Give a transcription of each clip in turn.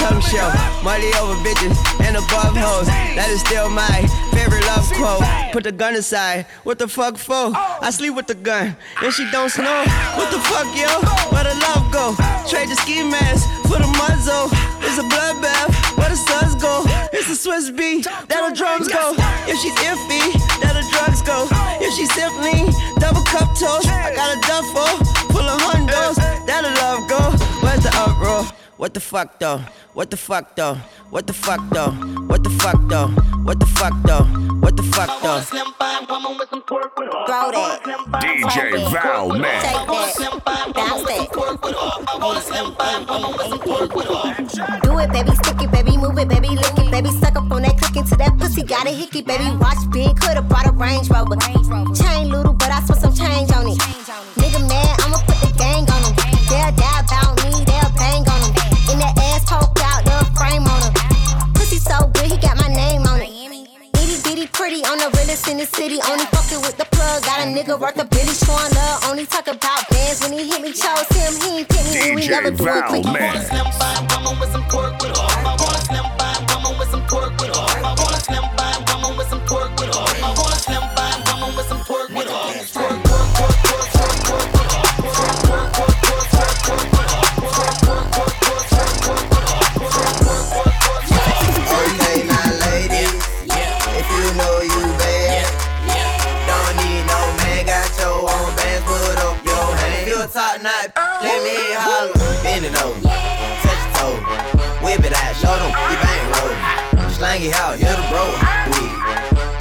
tongue show. Money over bitches and above hoes. That is still my favorite love quote. Put the gun aside. What the fuck for? I sleep with the gun. And she don't snow. What the fuck, yo? Where the love go? Trade the ski mask for the muzzle. It's a bloodbath. Where the suns go? It's a Swiss beat. That the drums go. If she's iffy, that the drugs go. If she's simply double cup toast, I got a duffel full of hundos. That the love go. Where's the uproar? What the fuck though? What the fuck though? What the fuck though? What the fuck though? What the fuck though? What the fuck though? Throw that. DJ Val Man. Take that. Bounce that. Do it, baby. Stick it, baby. Move it, baby. Lick it, baby. Suck up on that click into that pussy. Got a hickey, baby. Watch big. Could've brought a Range Rover. Chain little, but I spent some change on it. Nigga mad, I'ma put the gang on him. They'll die about so good, he got my name on it. Itty bitty pretty on the realest in the city. Only fucking with the plug. Got a nigga worth a billy showing love. Only talk about bands when he hit me. Chose him, he ain't pick me. we DJ never do it Val quick. Man. Slim fine woman with some pork with her. I want a slim fine woman with some pork with her. I want a slim fine woman with some pork with her. I want a slim You knot, let me holler, bend it over, touch your toe, whip it out, show them you bang roll, slang it out, hit the bro, weed,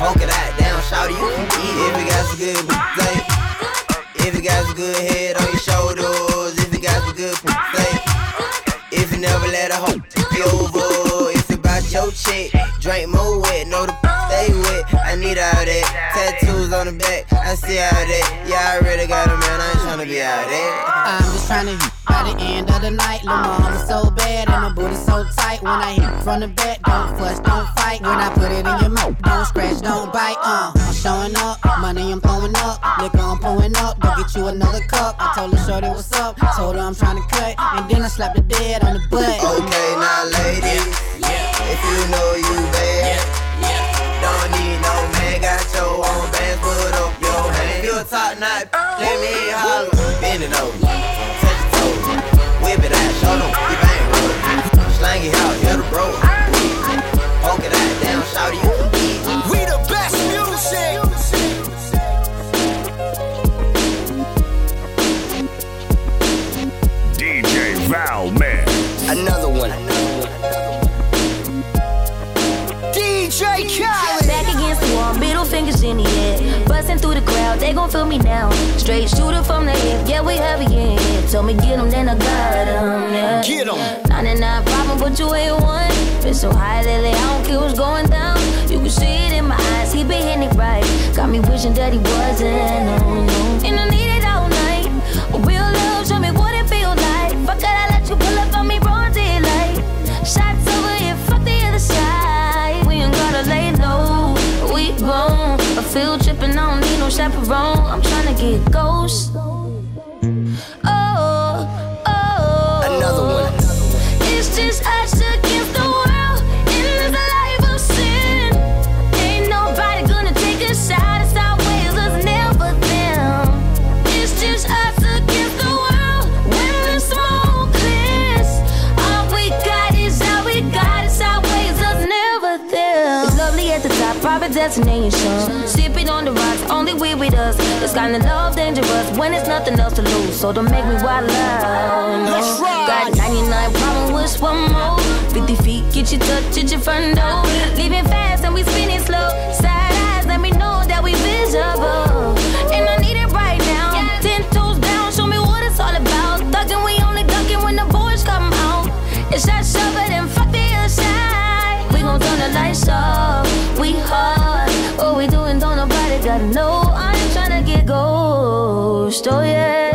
poke it out, down, shout you can eat if you got some good play. If you got some good head on your shoulders, if you got some good play. If you never let a hoe be over, if you bout your chick, drink more wet, know the wet. I need all that. Tattoos on the back, I see all that. Yeah, I really got a man, I ain't tryna be out there. I'm just trying to hit by the end of the night. Lil' mama so bad and my booty so tight. When I hit from the back, don't fuss, don't fight. When I put it in your mouth, don't scratch, don't bite. Uh, I'm showing up, money I'm throwing up, liquor I'm pouring up. Go get you another cup. I told her shorty what's up, told her I'm trying to cut, and then I slapped the dead on the butt. Okay, now ladies, if you know you bad, don't need no man, got your own bands, put up your hand. You a top knot, let me holler, bend it over, touch your toes, whip it out, show them you bang roll, slang it out, hit the bro, poke it out, down, shout you the best music. DJ Val Man. Another one. Fingers in the air. Busting through the crowd, they gon' feel me now. Straight shooter from the hip, yeah, we heavy in here. Told me get 'em, then I got got 'em, yeah. Get 'em. 99 problem, but you ain't one. Been so high lately, I don't care what's going down. You can see it in my eyes, he been hitting it right. Got me wishing that he wasn't, no, no. Chaperone. I'm tryna get ghost. Oh, oh. Another one. It's just us against the world in this life of sin. Ain't nobody gonna take us out. It's our ways, us never them. It's just us against the world when the smoke clears. All we got is all we got. It's our ways, us never them. It's lovely at the top, private destination us. Kind of love dangerous when it's nothing else to lose. So don't make me wild Let's. Got 99 problems, wish one more. 50 feet, get you touch, get your front door. Leaving fast and we spinning slow. Side eyes, let me know that we visible. And I need it right now. Ten toes down, show me what it's all about. We only ducking when the boys come out. It's that shove it and fuck the. We gon' turn the lights off. We hard. What we doing, don't nobody got no ghost.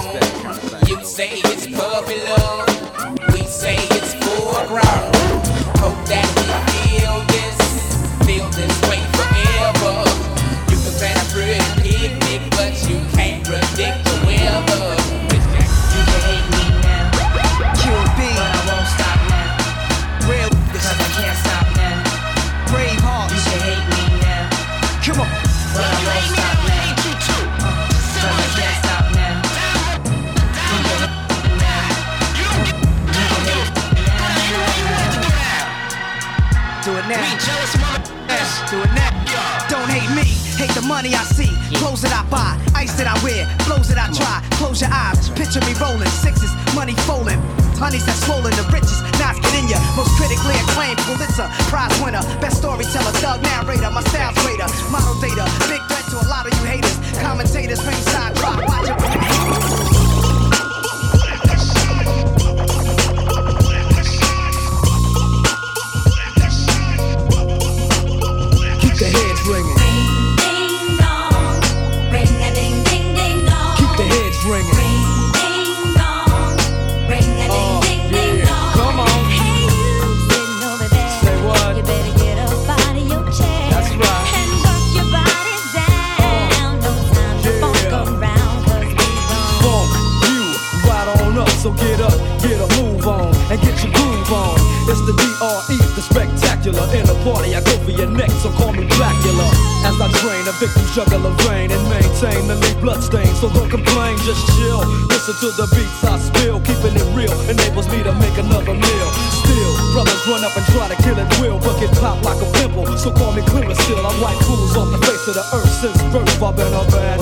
Money I see. Clothes that I buy, ice that I wear, flows that I try. Close your eyes, picture me rolling, sixes, money folding. Honeys that swollen, the richest, knives get in ya. Most critically acclaimed Pulitzer Prize winner, best storyteller, thug narrator, my style's greater. Model data, big threat to a lot of you haters. Commentators, ringside drop, watch it. Keep the heads ringing. I drain, a victim juggle of vein and maintain the leave bloodstains. So don't complain, just chill. Listen to the beats I spill, keeping it real enables me to make another meal. Still, brothers run up and try to kill it will, but get popped like a pimple. So call me clear still. I wipe fools off the face of the earth since birth. I've been a bad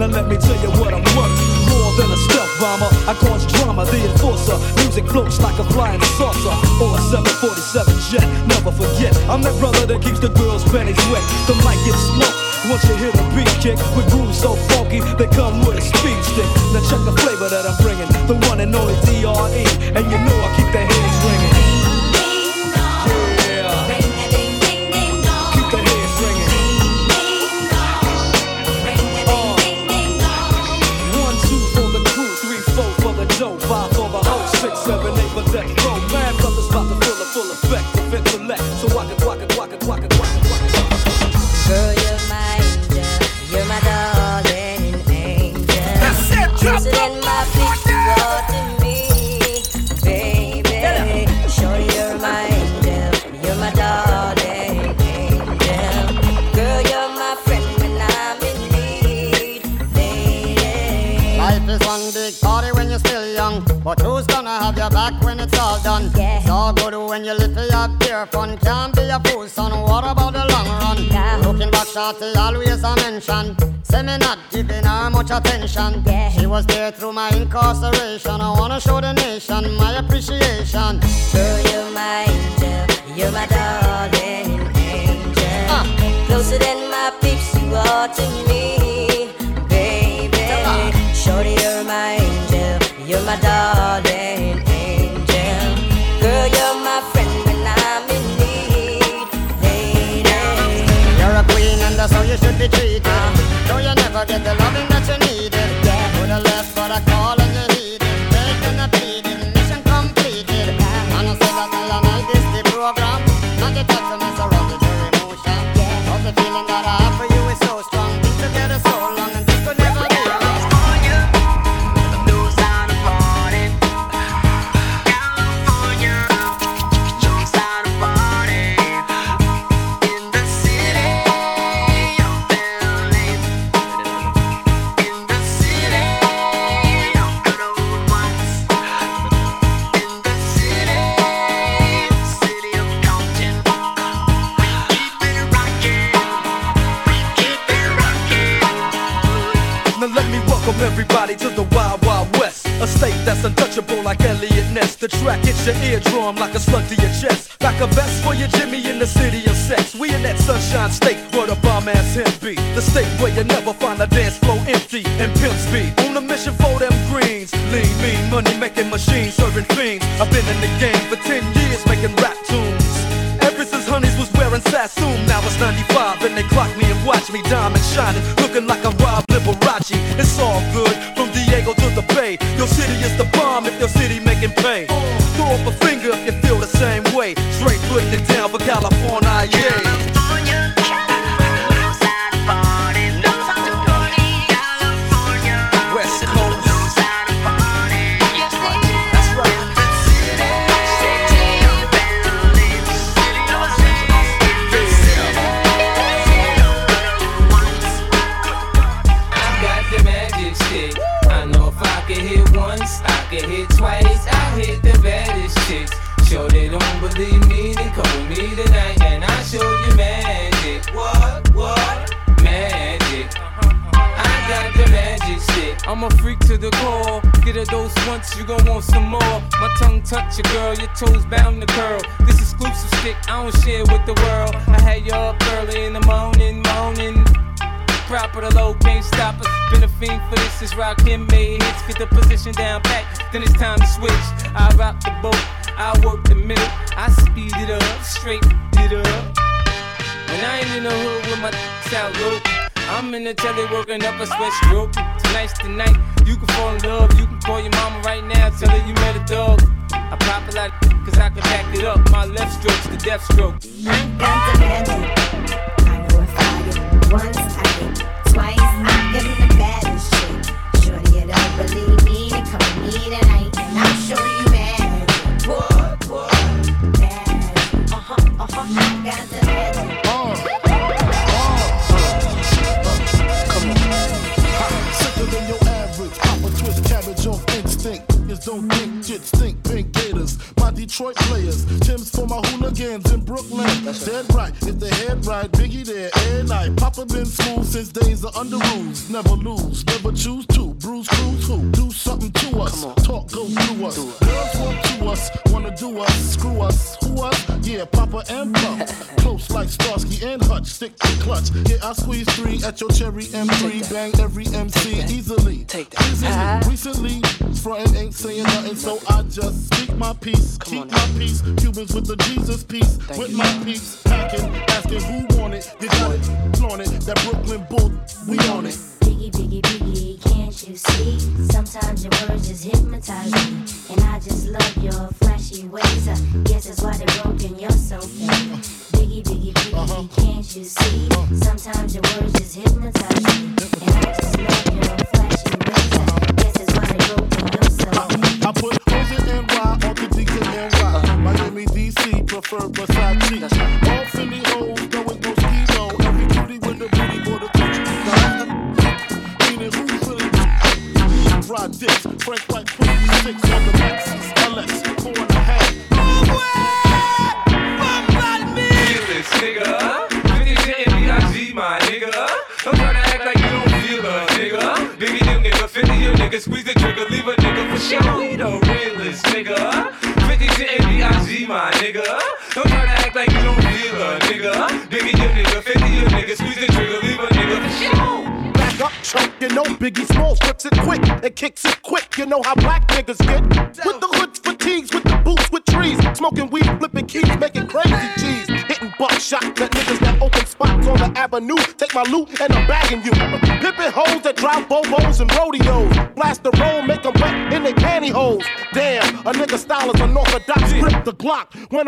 Now let me tell you what I'm worth. More than a stealth bomber, I cause drama, the enforcer. Music floats like a flying saucer or a 747 jet. Never forget, I'm that brother that keeps the girls' panties wet. The mic gets smoked. Once you hear the beat kick with grooves so funky, they come with a speed stick. Now check the flavor that I'm bringing, the one and only DRE, and you mention. Say me not giving her much attention. Yeah. She was there through my incarceration. I wanna show the nation my appreciation. Girl, you're my angel. You're my darling angel. Uh. Closer than my peeps, you are to me, baby. Shorty, you're my angel. You're my darling angel. Girl, you're my friend when I'm in need, lady. You're a queen, and that's how you should be treated.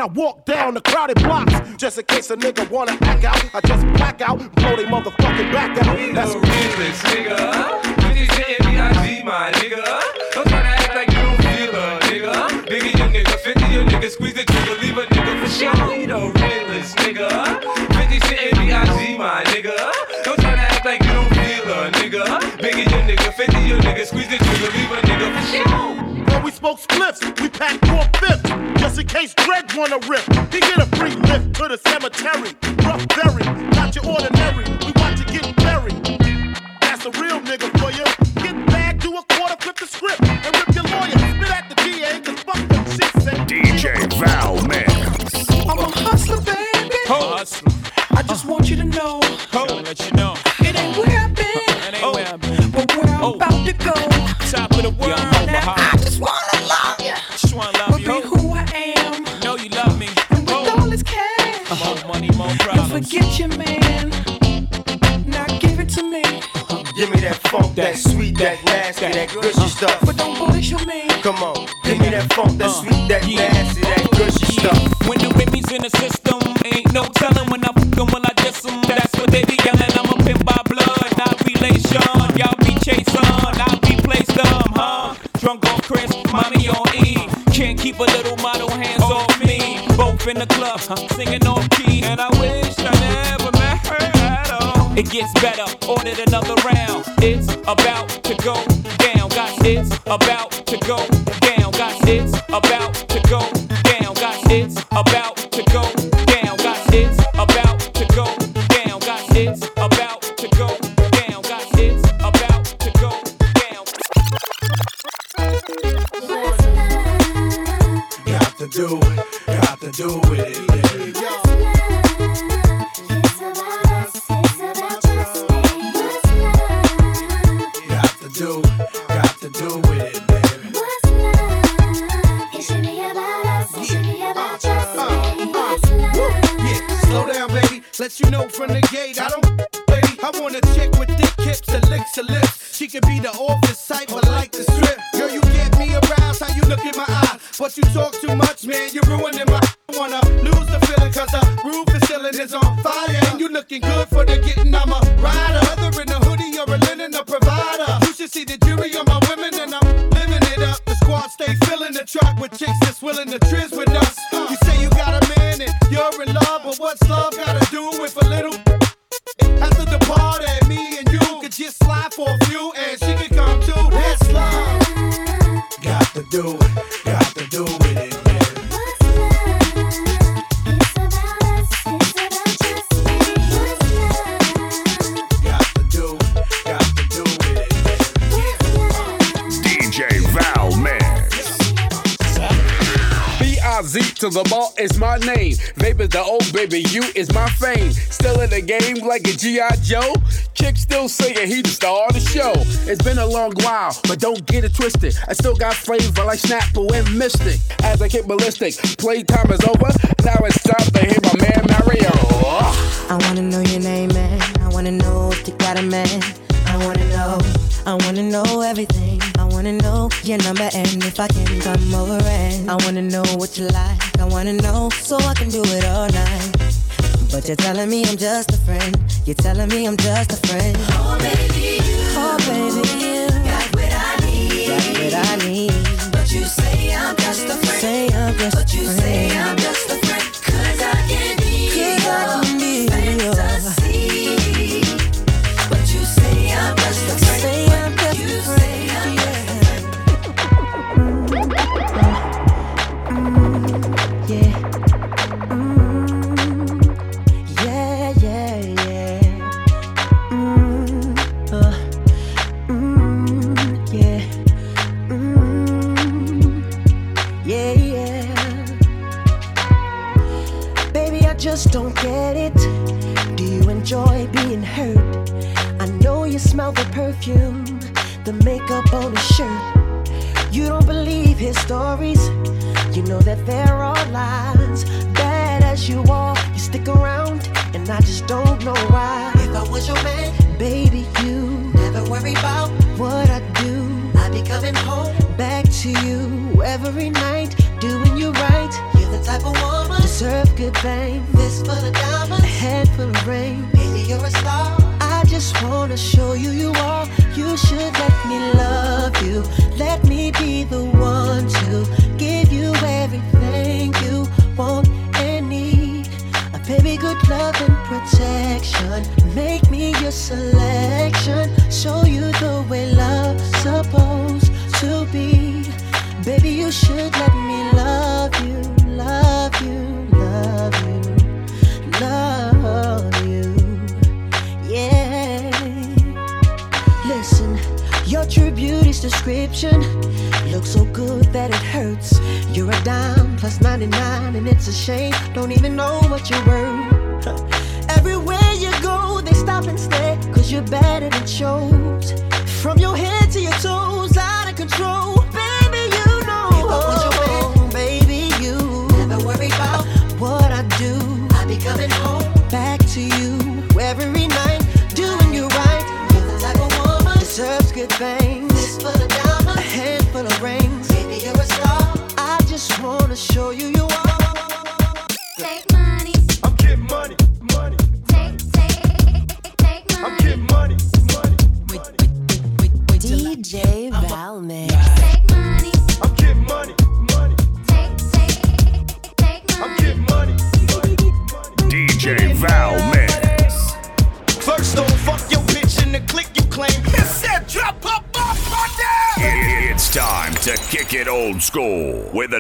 I walk down the crowded blocks. Just in case a nigga wanna act out, I just black out, blow they motherfucking back out. That's the realest nigga. 50 to ABIG, my nigga. Don't try to act like you don't feel a nigga. Biggie your nigga, 50 your nigga, squeeze the trigger, leave a nigga for sure. We the realest nigga. 50 to ABIG, my nigga. Don't try to act like you don't feel a nigga. Biggie your nigga, 50 your nigga, squeeze the trigger, leave a nigga for sure. When we smoke spliffs, we pack four fifths. Just in case Greg wanna rip. He get a free lift to the cemetery. Rough berry, not your ordinary. We watch you get buried. That's a real nigga for you. Get back, do a quarter, flip the script, and rip your lawyer. Spit at the DA, cause fuck what shit said. DJ Val Man. I'm a hustler, baby. Hustler. I just want you to know. That nasty, that gushy uh. stuff. But don't bullshit me. Come on, give me that funk, that uh. sweet, that nasty, that gushy stuff. When the Remy's in the system, ain't no telling when I fuck 'em, when I diss 'em. That's what they be yelling. I'm a pimp by blood, not relation. Y'all be chasing, I be placed them, huh? Drunk on Chris, mommy on E. Can't keep a little model hands off me. Both in the club, singing on key. And I wish I never met her at all. It gets better, ordered another round. About baby, you is my fame. Still in the game like a G.I. Joe. Chick still singing, he the star of the show. It's been a long while, but don't get it twisted. I still got flavor like Snapple and Mystic. As I get ballistic, playtime is over. Now it's time to hear my man Mario. I wanna know your name, man. I wanna know if you got a man. I wanna know, I wanna know everything. I wanna know your number and if I can come over and I wanna know what you like. Wanna know so I can do it all night. But you're telling me I'm just a friend. You're telling me I'm just a friend.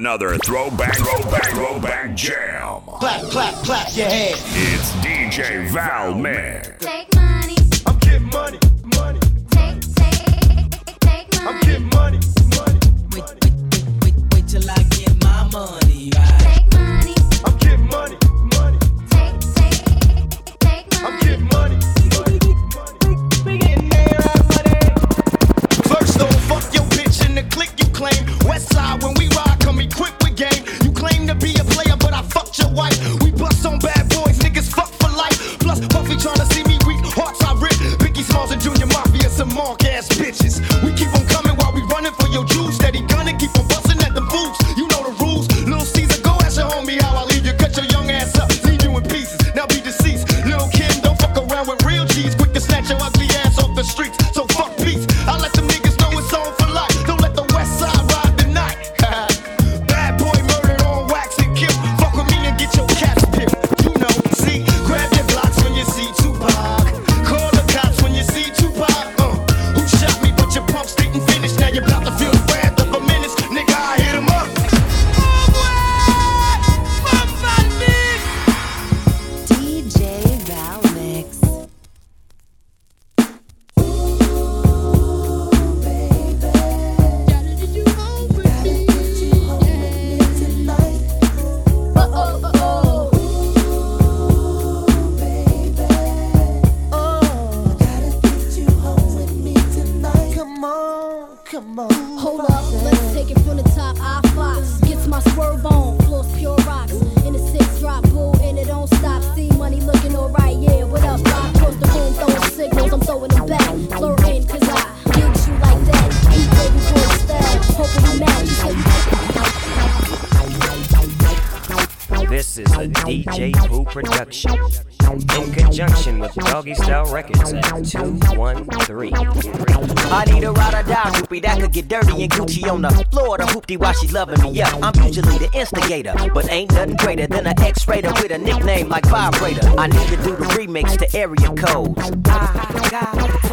another throwback. Come on. Hold up, let's take it from the top. I Fox gets my swerve on. Floors pure rocks. In the six drop, boo, and it don't stop. See money looking alright, yeah. What up, Rock? Cross the room, throwing signals. I'm throwing them back. Flirting, cause I you like that. Keep for. Hoping you match. You you this is a DJ Pooh production in conjunction with Doggystyle Records at 213. I need a ride or die groupie that could get dirty and Gucci on the floor to hoopty while she loving me up. I'm usually the instigator, but ain't nothing greater than an X-rater with a nickname like Vibrator. I need to do the remix to area codes.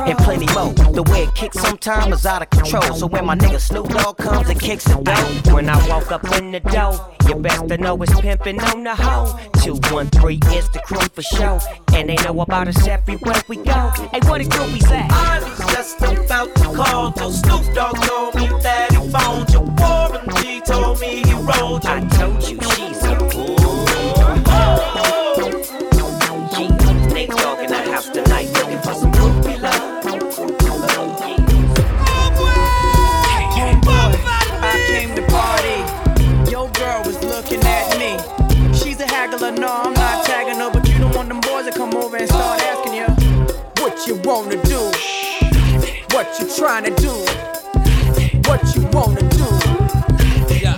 And plenty more. The way it kicks sometimes is out of control. So when my nigga Snoop Dogg comes and kicks the dough, when I walk up in the dough, you best to know it's pimping on the hoe. 213 is the crew for sure show. And they know about us everywhere we go. Hey, where the groupies at? I was just about to call, so Snoop Dogg told me that he phoned Warren G Told me he rolled. I told you. Wanna do, what you trying to do, what you wanna do,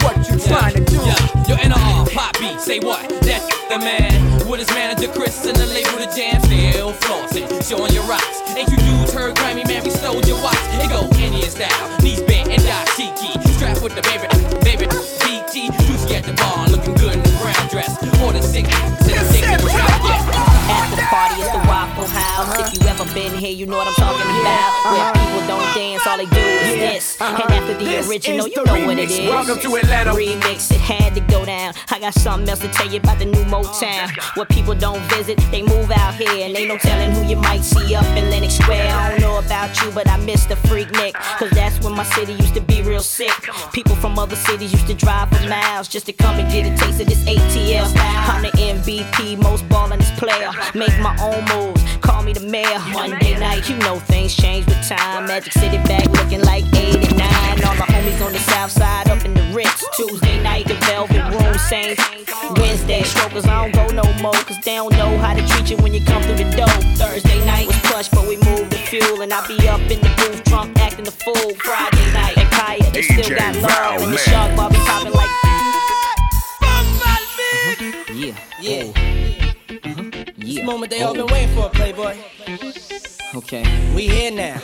what you trying to do. Yeah, yo, NR, pop beat, say what? That's the man. With his manager Chris and the label the jam, still flossing, showing your rocks. Ain't you dudes heard Grammy man, we stole your watch. It go Indian style, knees bent and dashiki. Strapped with the baby, baby, BT. Juicy at the bar, looking good in the brown dress. Order six, six, six, After the party is the Waffle House. If you ever been here, you know what I'm talking about. Where people don't dance, all they do is this. Uh-huh. And after the This original, you know what it remix. is. Welcome to Atlanta. Remix, it had to go down. I got something else to tell you about the new Motown. Where people don't visit, they move out here. And ain't no telling who you might see up in Lenox Square. I don't know about you, but I miss the Freaknik. Cause that's when my city used to be real sick. People from other cities used to drive for miles just to come and get a taste of this ATL. I'm the MVP, most ballingest player. Make my own moves, call me the mayor. Monday night, you know things change with time. Magic City back looking like 89. All my homies on the south side up in the Ritz. Tuesday night, the Velvet Room, same. Wednesday, strokers, I don't go no more. Cause they don't know how to treat you when you come through the door. Thursday night was plush, but we moved the fuel. And I be up in the booth, drunk, acting the fool. Friday night, and Kaya, they still DJ Oh, got love. And the Valman. shark bar be popping like. Yeah. Yeah. This moment they all been waiting for, Playboy. Okay. We here now.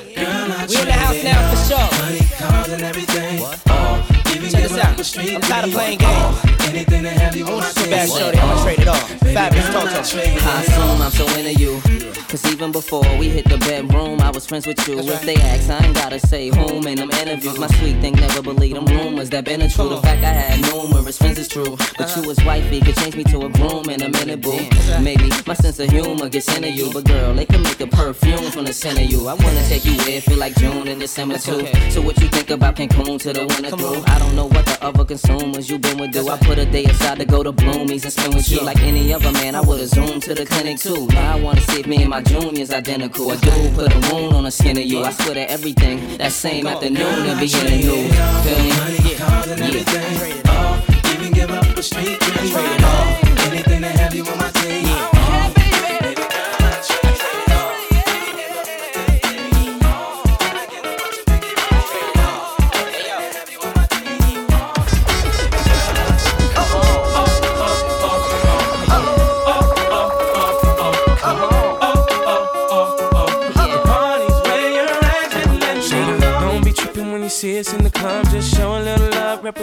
We in the house now for sure. Cars and everything. Check this out. I'm tired of playing games. Anything to have you I on want my you so bad, shorty. I'm gonna trade it all. Fabolous, talk to me. I assume I'm so into you. Cause even before we hit the bedroom, I was friends with you. If they ask, I ain't gotta say whom in them interviews. My sweet thing never believed them rumors that been a true. The fact I had numerous friends is true. But uh-huh. you as wifey could change me to a groom in a minute, boo. Maybe my sense of humor gets into you. But girl, they can make a perfume from the scent of you. I wanna take you where feel like June and December too. So what you think about Cancun to the winter through? I don't know what the other consumers you been with do. I put a day aside to go to Bloomies and spend with you like any other man. I would've zoomed to the clinic too. Now I wanna see if me and my junior's identical. A dude put a wound on the skin of you. I swear that everything that same afternoon and beginning new. Feel me? Cars and everything. Oh, even give up a street dream. Oh, anything to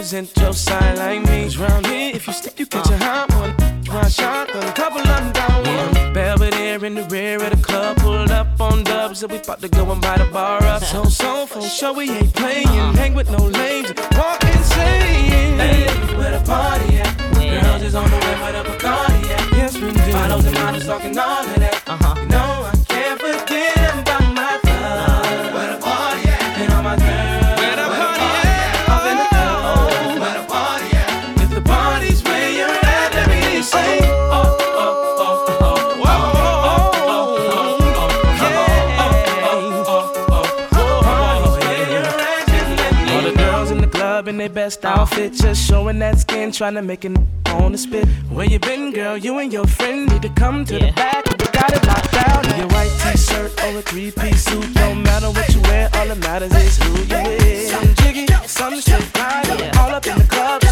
represent your side like me. 'Cause round here, if you slip, you catch a hot one. One shot, a couple of them down one. Belvedere in the rear of the club, pulled up on dubs, and we about to go and buy the bar up. So, so, for sure, we ain't playing. Hang with no lames, walk insane. Hey, where the party at? Girls is on the way where the Bacardi at. Yes, we do. Bottles and models talking all of that. Just showing that skin, trying to make it on the spit. Where you been, girl? You and your friend need to come to the back. Got it locked down. Your white t-shirt or a three-piece suit, don't matter what you wear. All that matters is who you with. Some jiggy, some straight fly. All up in the club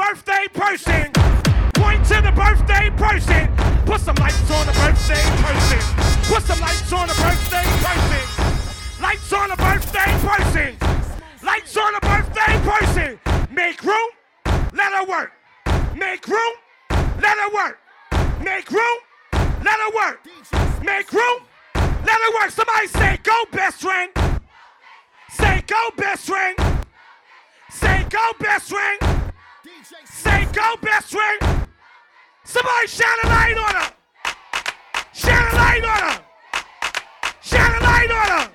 birthday person. Point to the birthday person. Put some lights on the birthday person. Put some lights on the birthday person. Lights on the birthday person. Lights on the birthday person. Make room. Let her work. Make room. Let her work. Make room. Let her work. Make room. Let her work. Somebody say, go, best friend. Say, go, best friend. Say, go, best friend. Say, go, best friend. Somebody shine a light on her. Shine a light on her. Shine a light on her.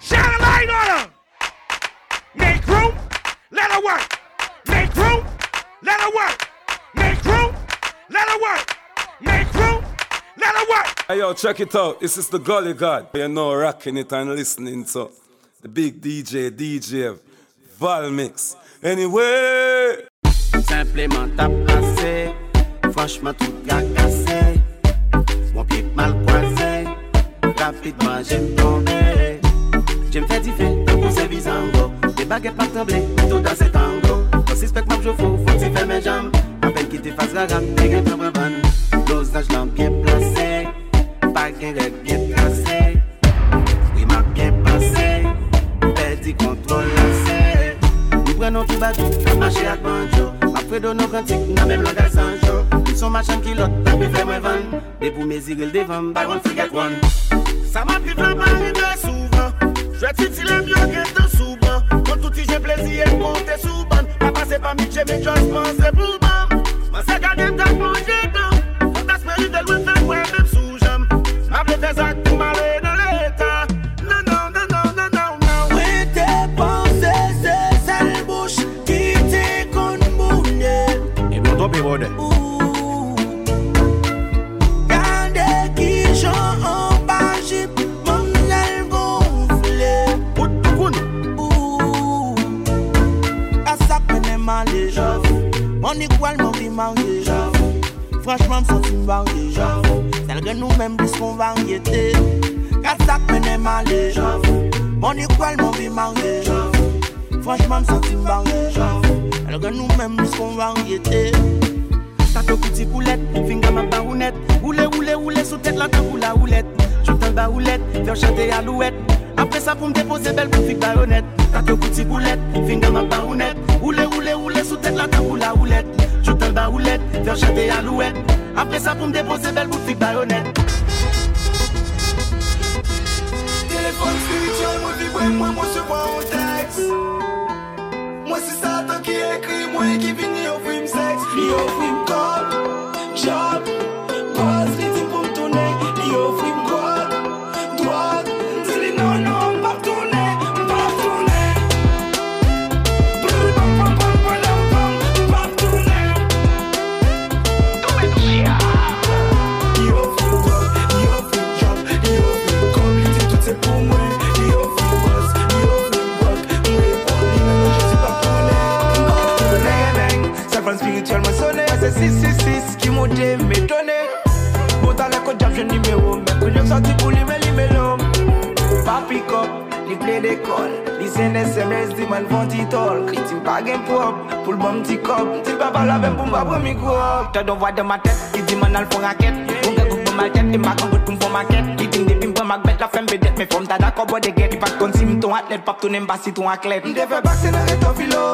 Shine a light on her. Make room. Let her work. Make room. Let her work. Make room. Let her work. Make room. Let her work. Hey yo, check it out. This is the Gully God. You know, rocking it and listening to the big DJ, DJ Valmix. Anyway. Simplement t'as passé, franchement tout gars cassé. Mon pied mal croisé, rapidement j'aime tomber. J'aime faire différent pour ces bizangos. Des baguettes pas trembler, tout dans ces tango. Quand si spec je fous, faut que faire mes jambes. À peine qu'il te fasse la gamme, t'es gain prendre ban. Dosage là bien placé, pas bien tracé. Oui, m'a bien passé, petit contrôle. nan nou tou bagou Kap mache ak banjo. Mafredo nou kantik nan mem langa sanjo. Son machan ki lot, tak mi fè mwen van. De pou me ziril devan, baron sigat wan Sa ma pri flan pari de souvan. Jwè ti ti lem yo gen te souban. Kon touti jè plezi e monte souban. Pa pase pa mi chè mi jòs man se pou ban Man se gade m tak manje dan Fantas meri del wè fè mwen mèm sou jam. Ma ple te zak pou male dan Johnny Roder. Gardez qui j'en en mon aile gonflée. Outoukun. Ouh. Kassak mène malé. Mon étoile m'en vie marié. Franchement, m'sens une varié. Que nous-mêmes disons Mon. Franchement, m'sens une varié. Que nous-mêmes, nous sommes. Tato piti koulet, finga ma barounet Oule, oule, oule, sou tèt la tan pou la oulet Joutan baroulet, fèw chante alouet Apre sa pou m depose bel pou fik baronet Tato piti koulet, finga ma barounet Oule, oule, oule, sou tèt la tan pou la oulet Joutan baroulet, fèw chante alouet Apre sa pou m depose bel pou fik baronet Telefon spiritual mwen vibre mwen mwen se vwa an teks Mwen si satan ki ekri mwen ki vin sexe. Il 666 ki mou de me done Mouta la ko jab jen nime ou Mè kou jèm soti pou li me li me lom Pa pick up, li ple de kol Li sende SMS di man fon ti tol Kritim pa gen pop, pou l'bom ti kop Ti pa bala ben pou mba pou mi kop Ta don vwa de ma tet, ki di man al fon raket Mwen gen kouk pou mal tet, li ma kon kout pou mfon maket Li ting de pim pou magbet, la fem bedet Me fom ta da kobo de get, li pat kon si mton atlet Pap tou nem basi ton aklet Mde fe bakse nan reto filo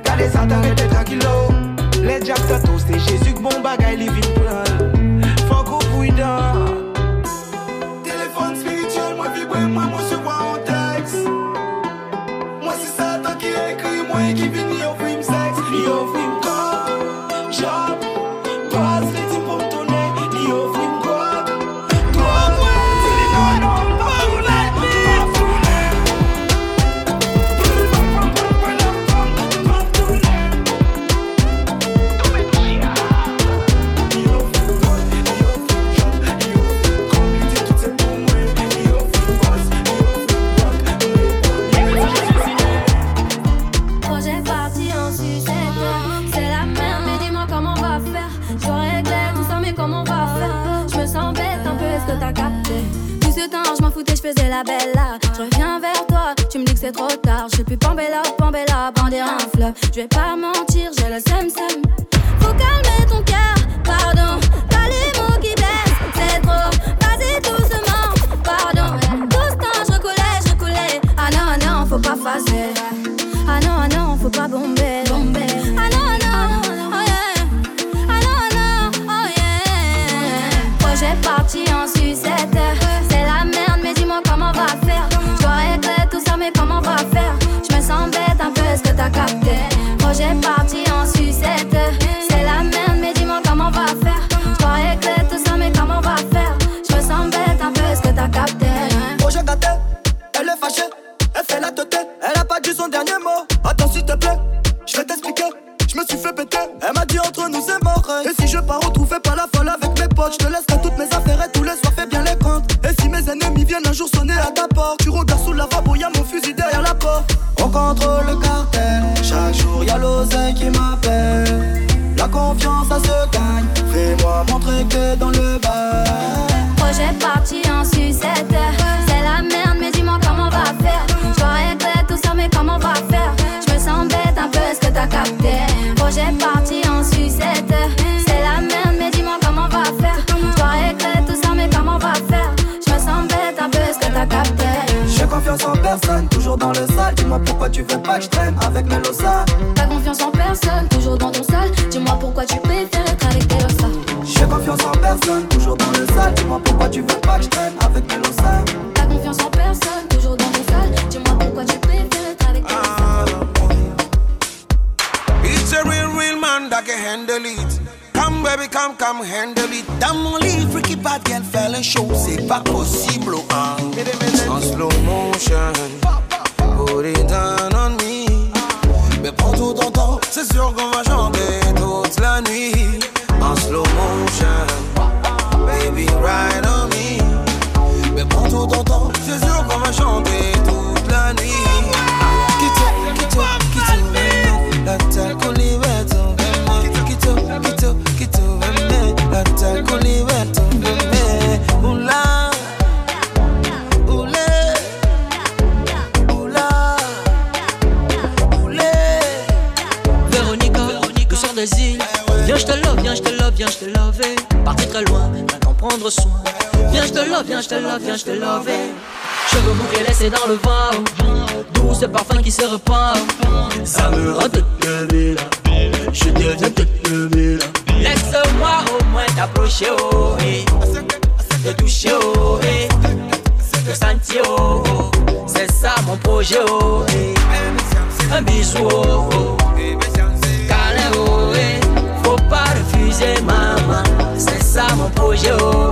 Kade sa tan rete trakilo Le jab ta tou Bomba, bagay li Peugeot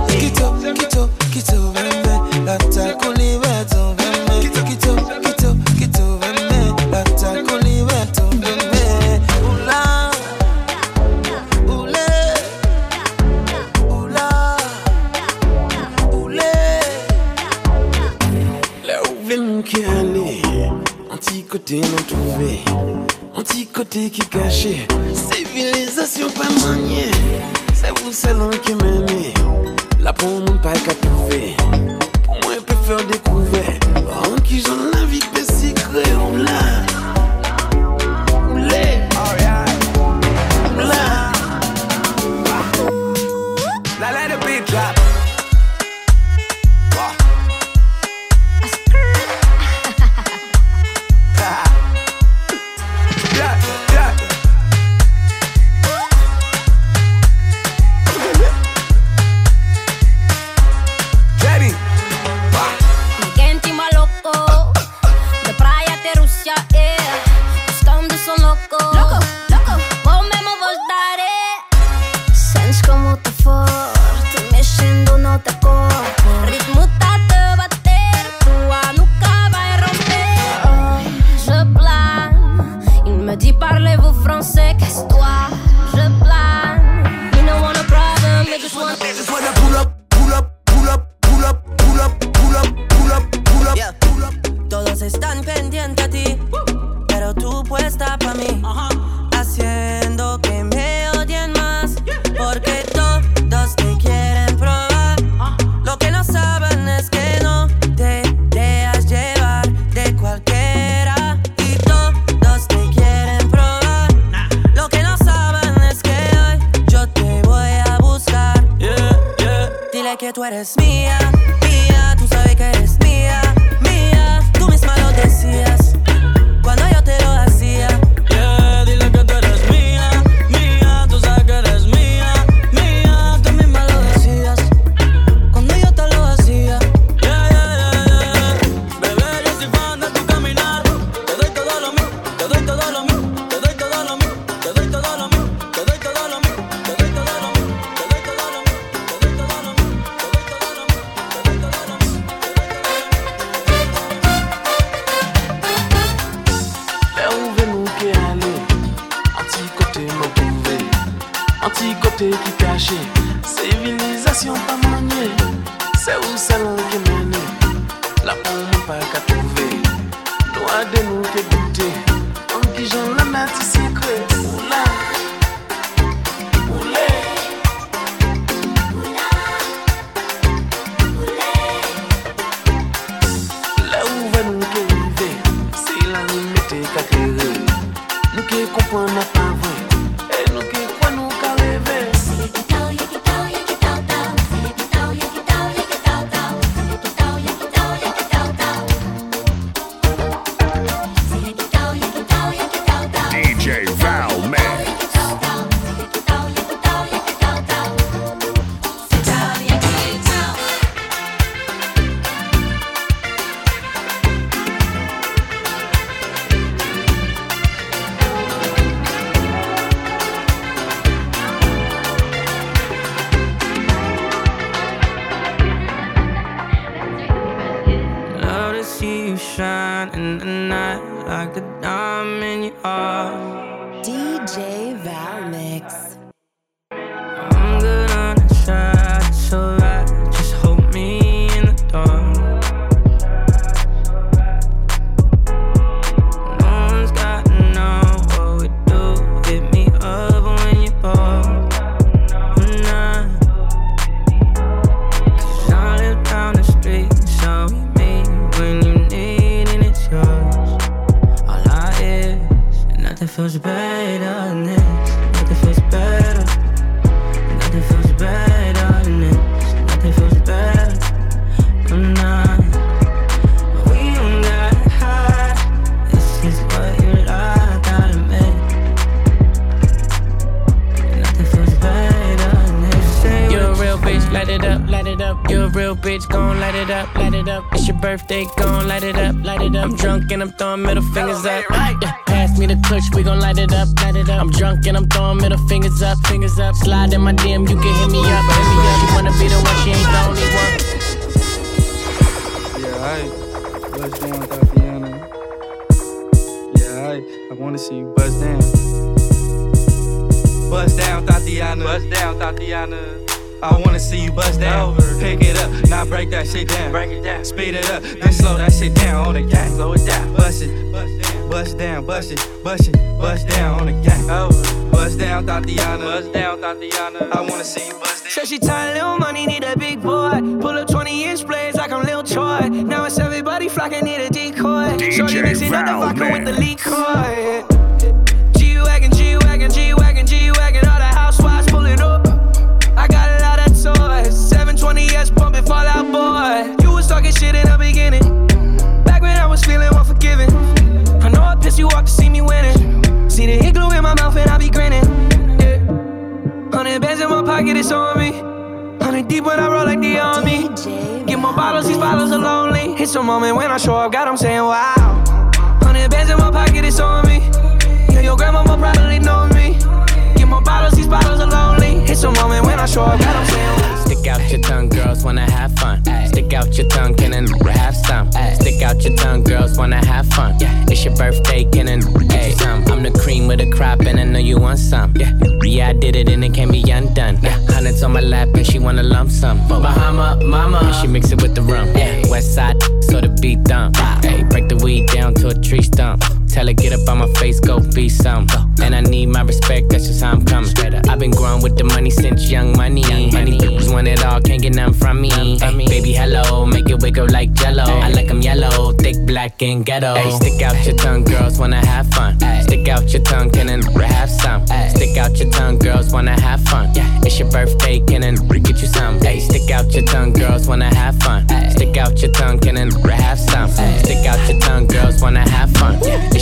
ghetto. Stick out your tongue, girls wanna have fun. Ay, stick out your tongue, can and have some. Ay, stick out your tongue, girls wanna have fun. Yeah, it's your birthday, can and get you some. Hey, stick out your tongue, girls wanna have fun. Ay, stick out your tongue, can and have some. Ay, stick out your tongue, girls wanna have fun. Yeah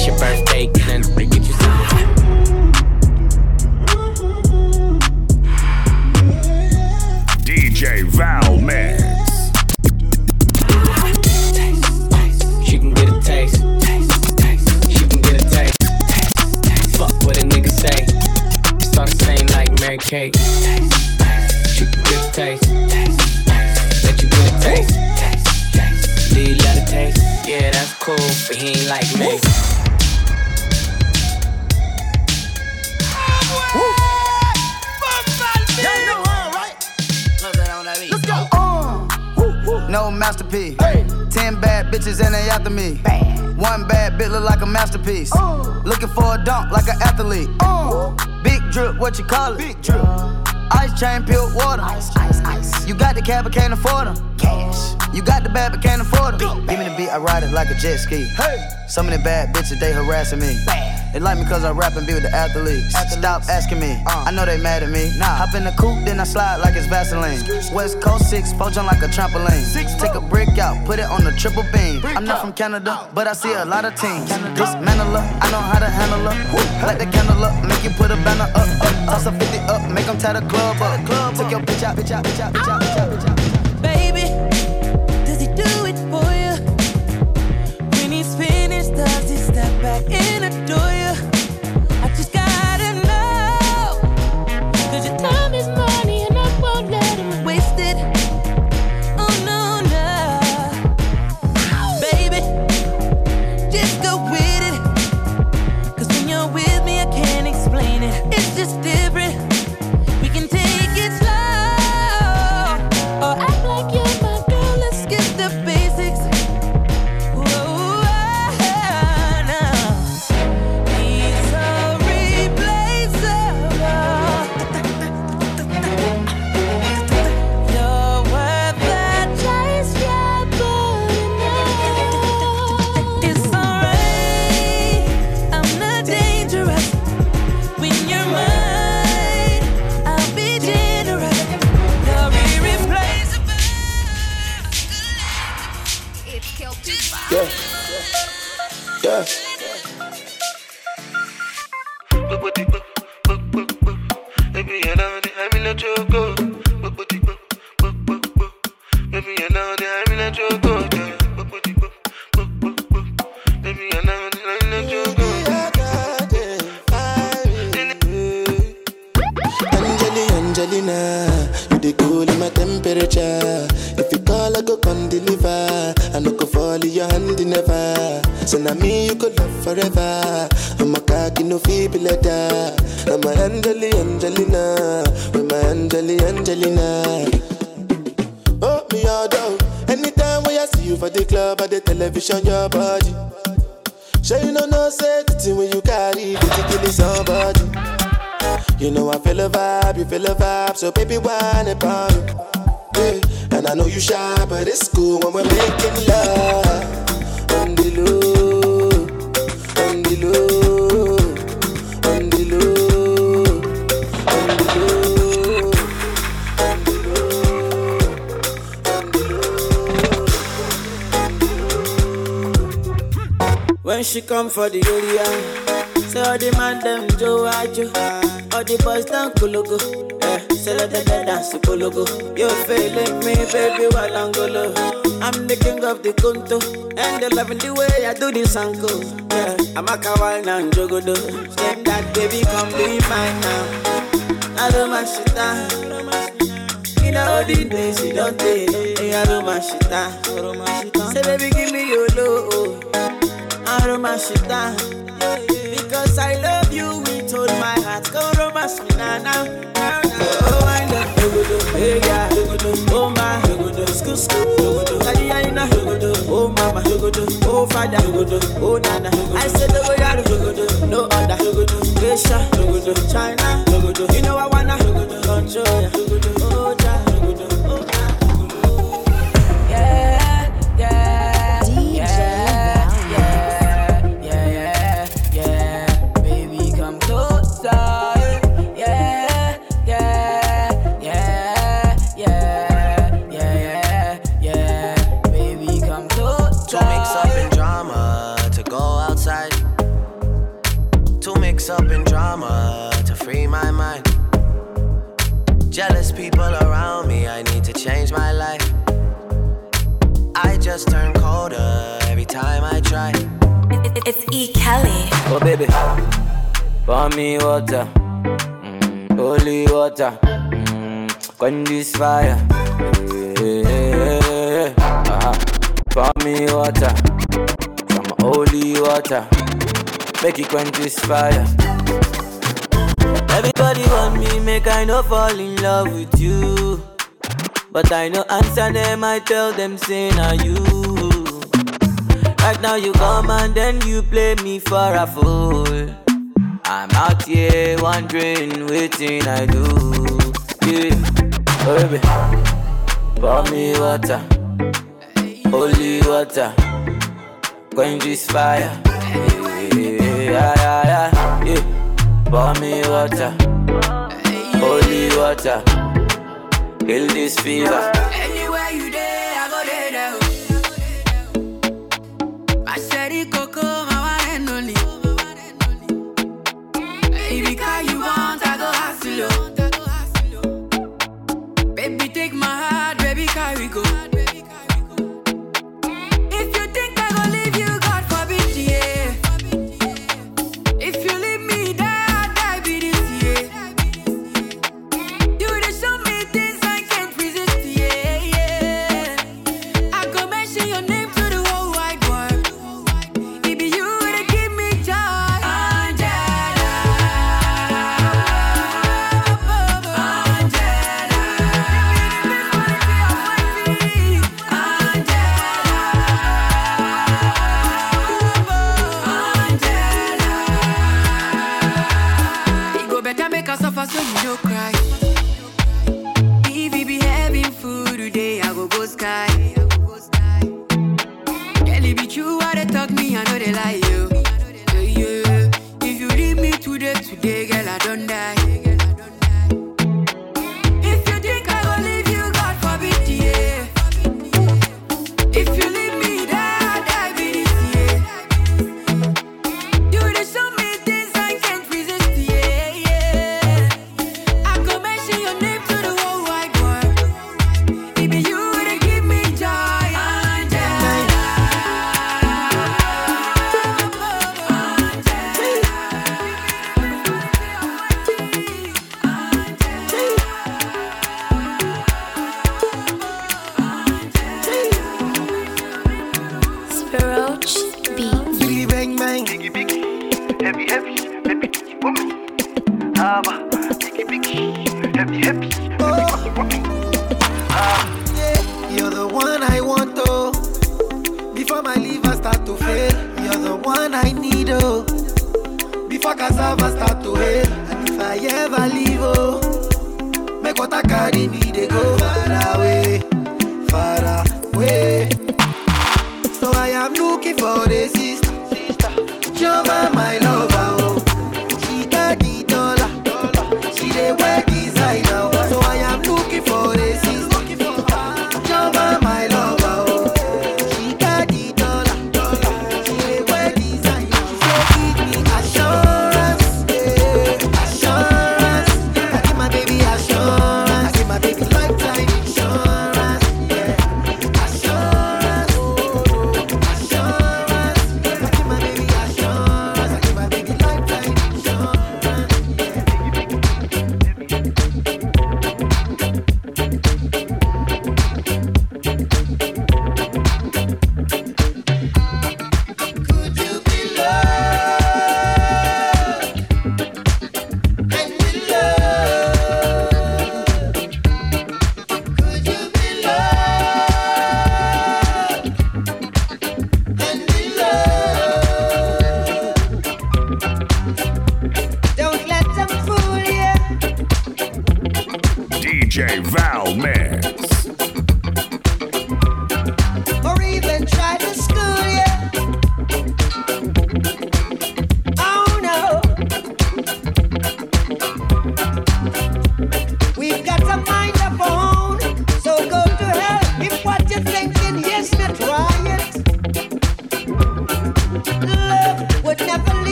Looking for a dunk like an athlete. Big drip, what you call it? Big drip. Ice chain, peeled water. Ice, ice, ice. You got the cab, but can't afford them. Cash. You got the bad, but can't afford them. Give me the beat, I ride it like a jet ski. Hey. Some of the bad bitches, they harassing me. Bad. They like me cause I rap and be with the athletes. athletes. Stop asking me, uh, I know they mad at me. Nah. Hop in the coupe, then I slide like it's Vaseline. West Coast 6, poach like a trampoline. Six, Take a brick out, put it on the triple beam. I'm not from Canada, but I see a lot of teams. Dismantle up, I know how to handle up. Light the candle up, make you put a banner up, up. Toss a 50 up, make them tie the club up. Took your bitch out, bitch out, bitch out, bitch out, bitch out, bitch out. For the area, say all the man them Joe Ajo, all the boys down Kulugu. Yeah, say let the dead dance Kulugu. You feeling me, baby, while I'm golo. I'm the king of the Kunto, and they loving the way I do this uncle. Yeah, I'm a kawaii and jogodo. Step that baby, come be mine now. I don't mind shit down. You the days you don't take. I don't mind shit. Say baby, give me your love. I romance you down. Because I love you with all my heart. Go romance me now, now, now, now. Oh, I love you, hey, yeah Oh, my, school, school oh, mama. Oh, father, oh, nana. I said, oh, yeah, no other. Asia, China. You know I wanna. Control mix up in drama, to free my mind. Jealous people around me, I need to change my life. I just turn colder every time I try. It's E. Kelly. Oh baby, pour me water, mm, holy water, mm, quench this fire. Yeah, uh-huh. Pour me water, some holy water, make it quench this fire. Everybody want me, make I no fall in love with you. But I no answer them, I tell them, say now you. Right now you come and then you play me for a fool. I'm out here wondering, waiting I do. Yeah. Oh, baby, pour me water, holy water, quench this fire. Yeah, yeah, yeah. Pour me water, holy water, kill this fever.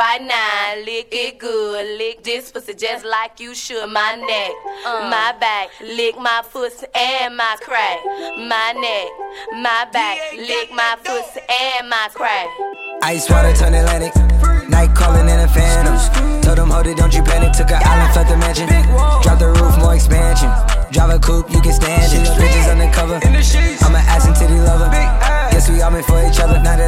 right now. Lick it good, lick this pussy just like you should. My neck, my back, lick my pussy and my crack. My neck, my back, lick my pussy and my crack. Ice water turn Atlantic. Night calling in a phantom. Told them, hold it, don't you panic. Took an yeah. island, left the mansion. Drop the roof, more expansion. Drive a coupe, you can stand it. Bitches undercover. I'm an ass and titty lover. Guess we all meant for each other. Not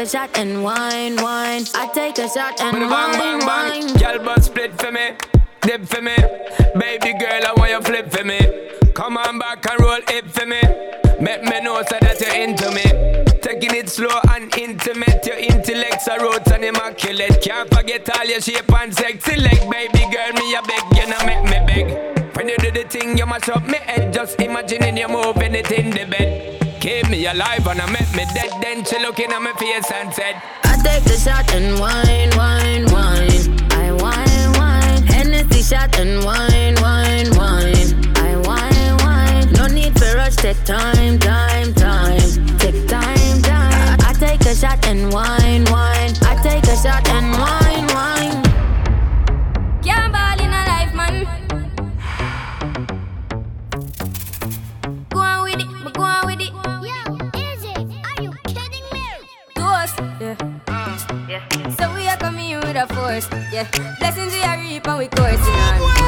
a shot and wine, wine. I take a shot and bang, wine, bang, wine. Girl, but split for me, dip for me. Baby girl, I want you flip for me. Come on back and roll it for me. Make me know so that you're into me. Taking it slow and intimate. Your intellects are roots and immaculate. Can't forget all your shape and sexy leg. Baby girl, me a beg, you know make me beg. When you do the thing, you mash up me head. Just imagining you moving it in the bed keep me alive and I make me dead. Then she look in my face and said, I take the shot and wine, wine, wine. I wine, wine. Hennessy shot and wine, wine, wine. I wine, wine. No need for rush, take time, time, time. Take time, time. I take a shot and wine. Force. Yeah, blessings we are reap and we coursing on.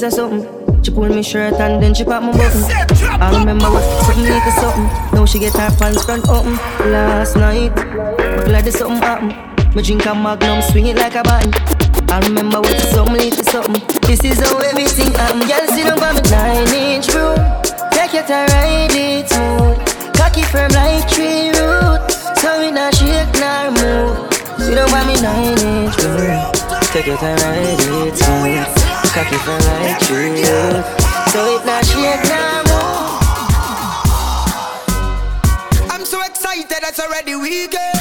Piece of something. She pulled me shirt and then she pop my button. I remember what something little something. Now she get her pants front open. Last night, but glad there's something happen. Me drink a magnum, swing it like a button. I remember what something little something. This is how everything happen. Girl, sit down by me nine inch broom. Take your time, ride it smooth. Cocky firm like tree root. So we not shake nor move. Sit down by me nine inch broom. Take your time, ride it smooth. Cocky firm like root. So it not shake move. I'm so excited, it's already weekend.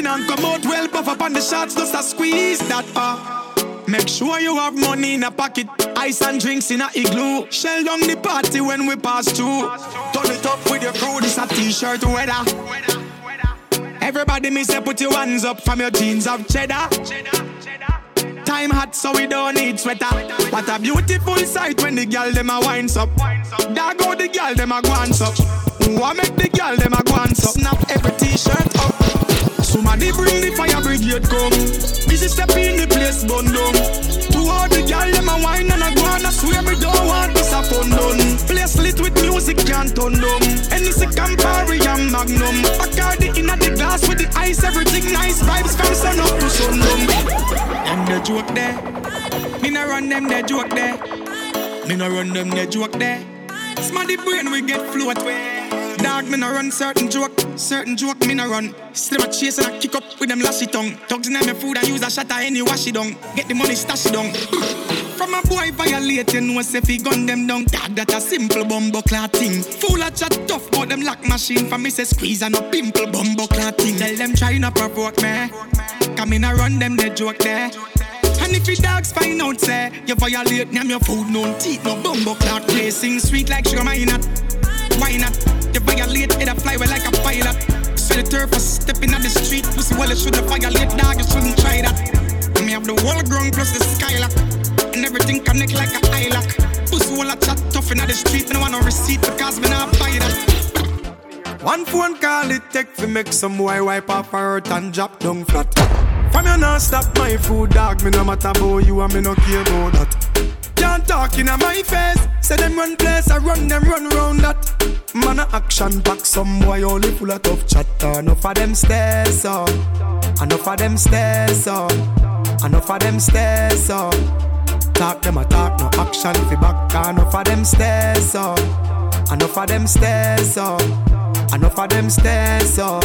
Clean and come out well, puff up on the shots, just a squeeze that uh. Make sure you have money in a pocket, ice and drinks in a igloo. Shell down the party when we pass through. Turn it up with your crew, this a t-shirt weather. Everybody me say put your hands up from your jeans of cheddar. Time hot so we don't need sweater. What a beautiful sight when the girl them a winds up. There go the girl them a glance up. What make the girl them a glance up? Snap every t-shirt. Somebody bring the fire brigade come. Busy step in the place bun down. To all the girl them a wine and a go on. I swear me don't want this a fun done. Place lit with music can't turn down. Anything Campari and Magnum. Bacardi in the glass with the ice. Everything nice vibes from sun up to sundown. Them the joke there. Me no run them the joke there. Me no run them the joke there. Smarty brain we get float. Dog, me no run certain joke, certain joke me no run. Still a chase and I kick up with them lashy tongue. Dogs in my food, I use a shot any wash it down. Get the money stash it down. From a boy violate, you know, say fi gun them down. Dog, that a simple bumbo clat thing. Fool a chat tough, but them lock machine. For me say squeeze and a pimple bumbo clat thing. Tell them try not provoke me. Come in and run them the joke there. And if your dogs find out, say, you violate, name your food, no teeth, no bumbo clout, racing sweet like sugar, why not? Why not? You violate, it a fly away like a pilot. So the turf was stepping on the street, pussy well, it shouldn't violate, dog, you shouldn't try that. And me have the whole ground plus the skylock, and everything connect like a eye lock. Pussy well, I chat tough in the street, I want no receipt because me not buy that. One phone call it take to make some boy wipe off her and drop down flat. From you not stop my food, dog. Me no matter about you and me no care about that. Can't talk in my face. Say them run place, I run them run round that. Man a action back, some boy only full of tough chatter. Enough of them stairs up, enough of them stairs up, enough of them stairs up. Talk them a talk, no action fi back. Enough of them stairs up, enough of them stairs up, enough of them stairs up.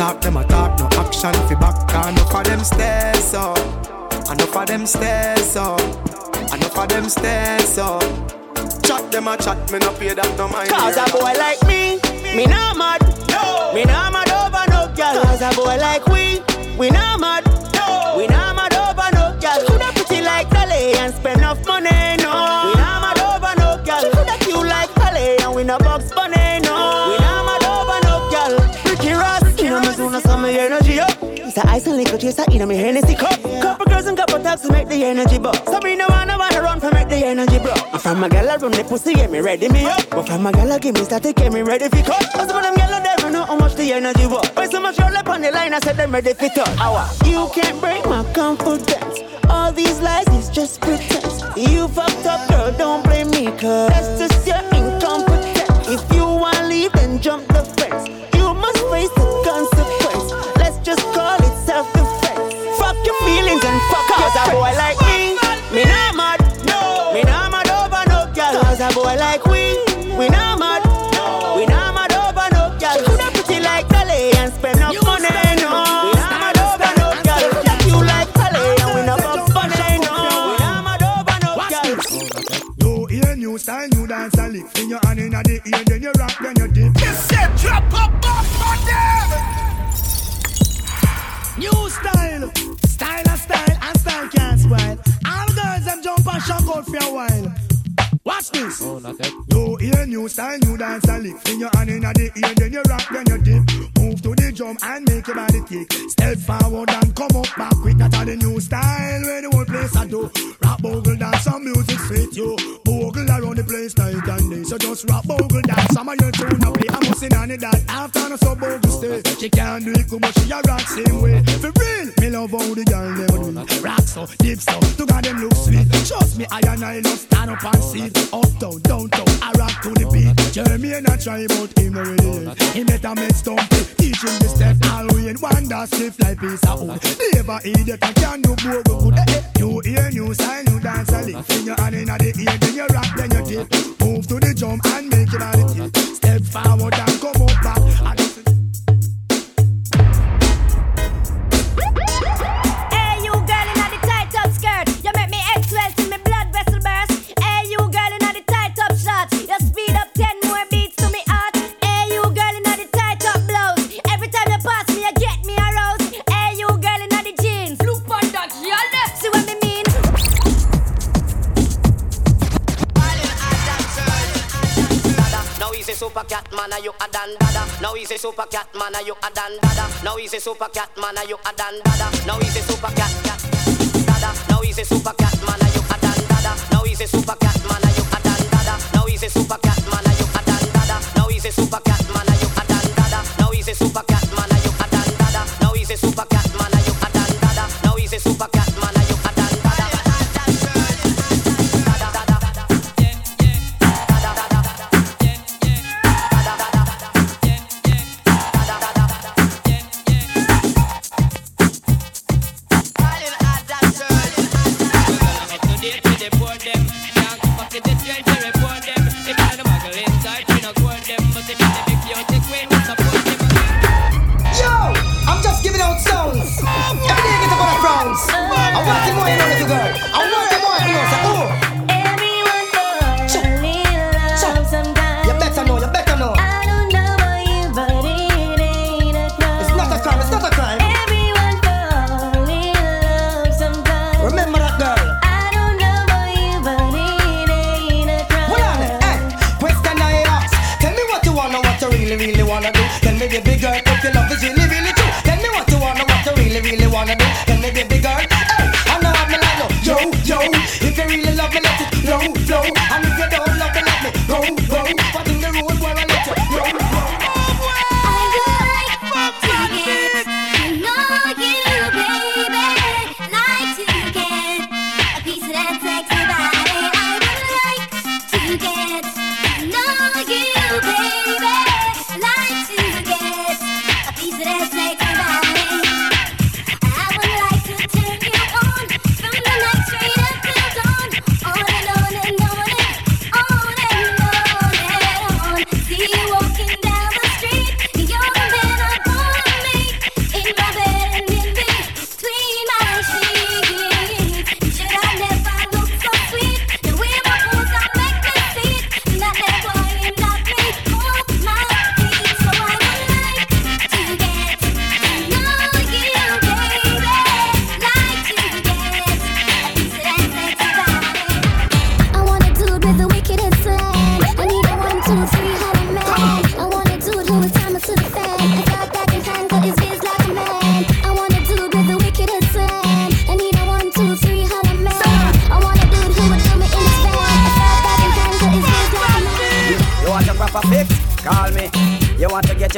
Talk them a talk, no action fi back Enough of them stairs up Enough of them stairs up Enough of them stairs up Chat them a chat, me no pay that no mind Cause a boy like me, me not mad. No. Me not mad over no girl. Cause a boy like we, we not mad. No. We not mad over no girl. Coulda pretty like Dolly and spend enough money. No. We It's a ice and liquor chaser in me Hennessy cup. Couple girls and couple tags to make the energy buck. So me no wanna wanna run for make the energy bro. I'm from a gal I run the pussy get me ready me up. But from a gal I give me static get me ready for cut. Cause of them I never know how much the energy was. Why so much roll up on the line I said them ready for touch. Hour. You can't break my confidence. All these lies is just pretense. You fucked up girl don't blame me cause that's just your incompetence. If you wanna leave then jump the fence. You must face the consequence. Let's just call it self-defense. Fuck your feelings and fuck Cause a boy like me, me not mad. No. Me not mad over no girl. Cause a boy like we, we not mad. No. We not mad over no girl. Coulda pretty like Dolly and spend enough money. No. We not mad over no girl. Coulda cute like Dolly and we no box bunny. No. We not mad over no girl. New ear, new style, new dance and lick In your hand in the ear, then you rock, then you dip style, style and style, and style can't spoil. All girls them jump and shock for a while. Watch this. Oh, not that. New ear, new style, new dance and lick. In your hand in the ear, then you rock, then you dip. Move to the drum and make your body kick. Step forward and come up back quick. That's how the new style where the whole place I do. Rap bogle dance, some music sweet you. Bogle around the place night and day. So just rap bogle dance. Some of your tune up play. I'm missing on it that after no so bogle stay. She can't do it good, but she a rock same way. For real, me love how the girl them do it. Rock so, dip so, to God them look sweet. Trust me, I and I love stand up and see. Uptown, downtown, I rock to the beat. Jeremy and I try, but him yet. He better make stumpy, teach him the step. All we in wonder, stiff like piece of wood. Never idiot, I can do bogle good. Eh, eh. New ear, new style, new dance, a lick. In your hand in the ear, then you rock, then you dip. Move to the drum and make your body tip. Step forward and come up back. Super cat man, you a Don Dada? Now he's a super cat man, you a Don Dada? Now he's a super cat man, you a Don Dada? Now he's a super cat cat dada. Now he's a super cat man, you a Don Dada? Now he's a super cat man, you a Don Dada? Now he's a super cat man, you a Don Dada? Now he's a super cat man, you a Don Dada? Now he's a super cat man, you a Don Dada? Now he's a super baby girl, if your love is really, really true. Tell me what you wanna, what you really, really wanna do. Tell me, baby girl, I know I'm like, no. yo, yo. If you really love me, let it flow, flow. And if you don't love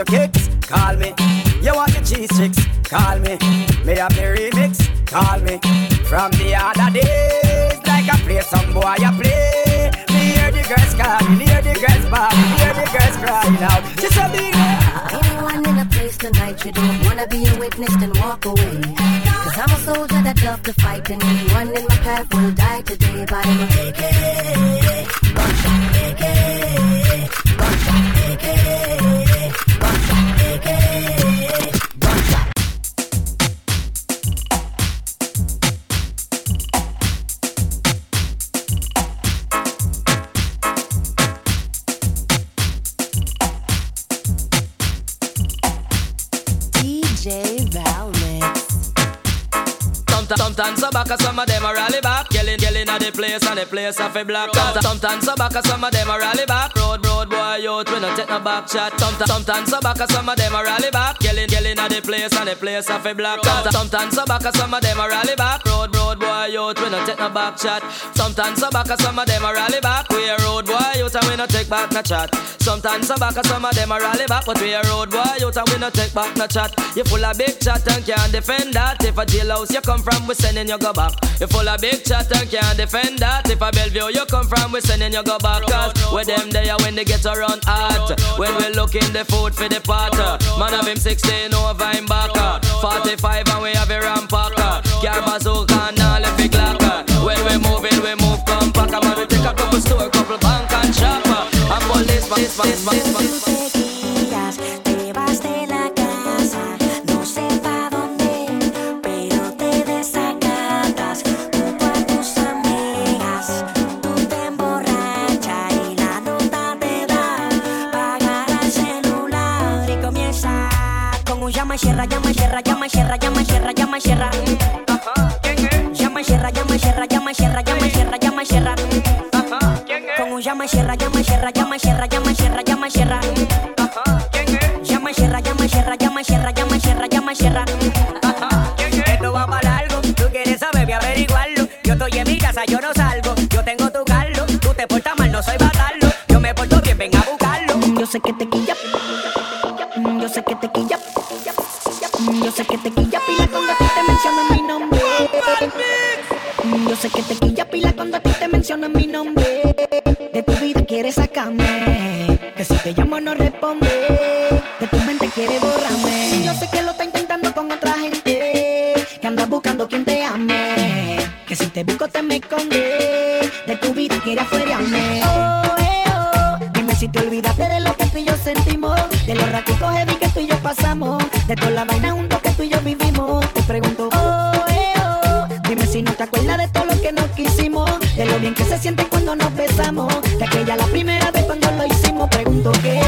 your kicks? Call me. You want your cheese sticks? Call me. Me have the remix? Call me. From the other days, like I play some boy, I play. Me hear the girls call, me hear the girls me hear the girls crying out. Just a big Anyone in a place tonight, you don't wanna be a witness, then walk away. Cause I'm a soldier that love to fight, and anyone in my path will die today. I'm a AK, AK, Sometimes, so back, some of them a rally back. Yelling, yelling at the place and the place a fi block. Sometimes, so back, some of them a rally back. Road, road boy, youth, we no take no back chat. Sometimes, so back, some of them a rally back. Yelling, yelling at the place and the place a fi block. Sometimes, so back, some of them a rally back. Road, road boy, youth, we no take no back chat. Sometimes so back, some of them a rally back. We a road boy, youth, and we no take back no chat. Sometimes so back, some of them a rally back, but we a road boy, youth, and we no take back no chat. You full of big chat and can't defend that. If a jailhouse you come from, we sending you go back. You full of big chat and can't defend that. If a Bellevue you come from, we sending you go back. Cause with them there when they get around hot. When we looking the food for the pot. Man of him 16 over him back. 45 and we have a rampacker. Car Te guías, te vas de la casa, no sé para dónde, pero te desatadas. Tú a tus amigas, tú te emborrachas y la nota te da. Pagar al celular y comienza con un llama yerra, llama yerra, llama yerra, llama yerra, llama yerra. Llama yerra, llama yerra, llama yerra, llama yerra, llama yerra llama sierra, llama sierra. Llama sierra, llama sierra, llama sierra, sierra. Con un llama sierra, llama sierra, llama sierra, llama sierra, llama sierra. Sierra, llama sierra. Esto va para largo, tú quieres saber, voy a averiguarlo. Yo estoy en mi casa, yo no salgo. Yo tengo tu carro, tú te portas mal, no soy batarlo. Yo me porto bien, ven a buscarlo. Yo sé que te quilla. Yo sé que te quilla. Yo sé que te quilla pila cuando a ti te mencionan mi nombre. Yo sé que te quilla pila cuando a ti te mencionan mi nombre. Quieres sacarme. Que si te llamo no responde. De tu mente quiere borrarme. Yo sé que lo está intentando con otra gente. Que andas buscando quien te ame. Que si te busco te me esconde. De tu vida quiere afuerearme. Oh, eh, oh. Dime si te olvidaste de lo que tú y yo sentimos. De los raticos heavy que tú y yo pasamos. De toda la vaina bien que se siente cuando nos besamos. De aquella la primera vez cuando lo hicimos. Pregunto qué.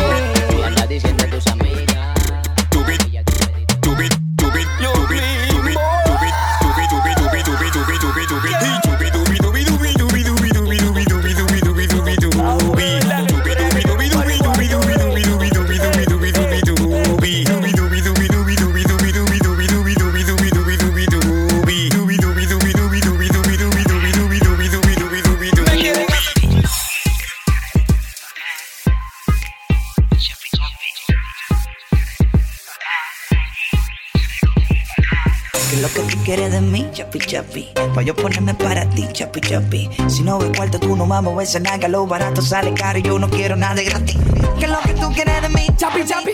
Yo ponerme para ti, chapi chapi. Si no ve cuarto, tú no mames, esa naga, lo barato sale caro yo no quiero nada gratis. ¿Qué es lo que tú quieres de mí, chapi chapi?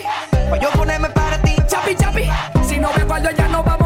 Pa' yo ponerme para ti, chapi chapi. Si no ve cuarto, ya no vamos,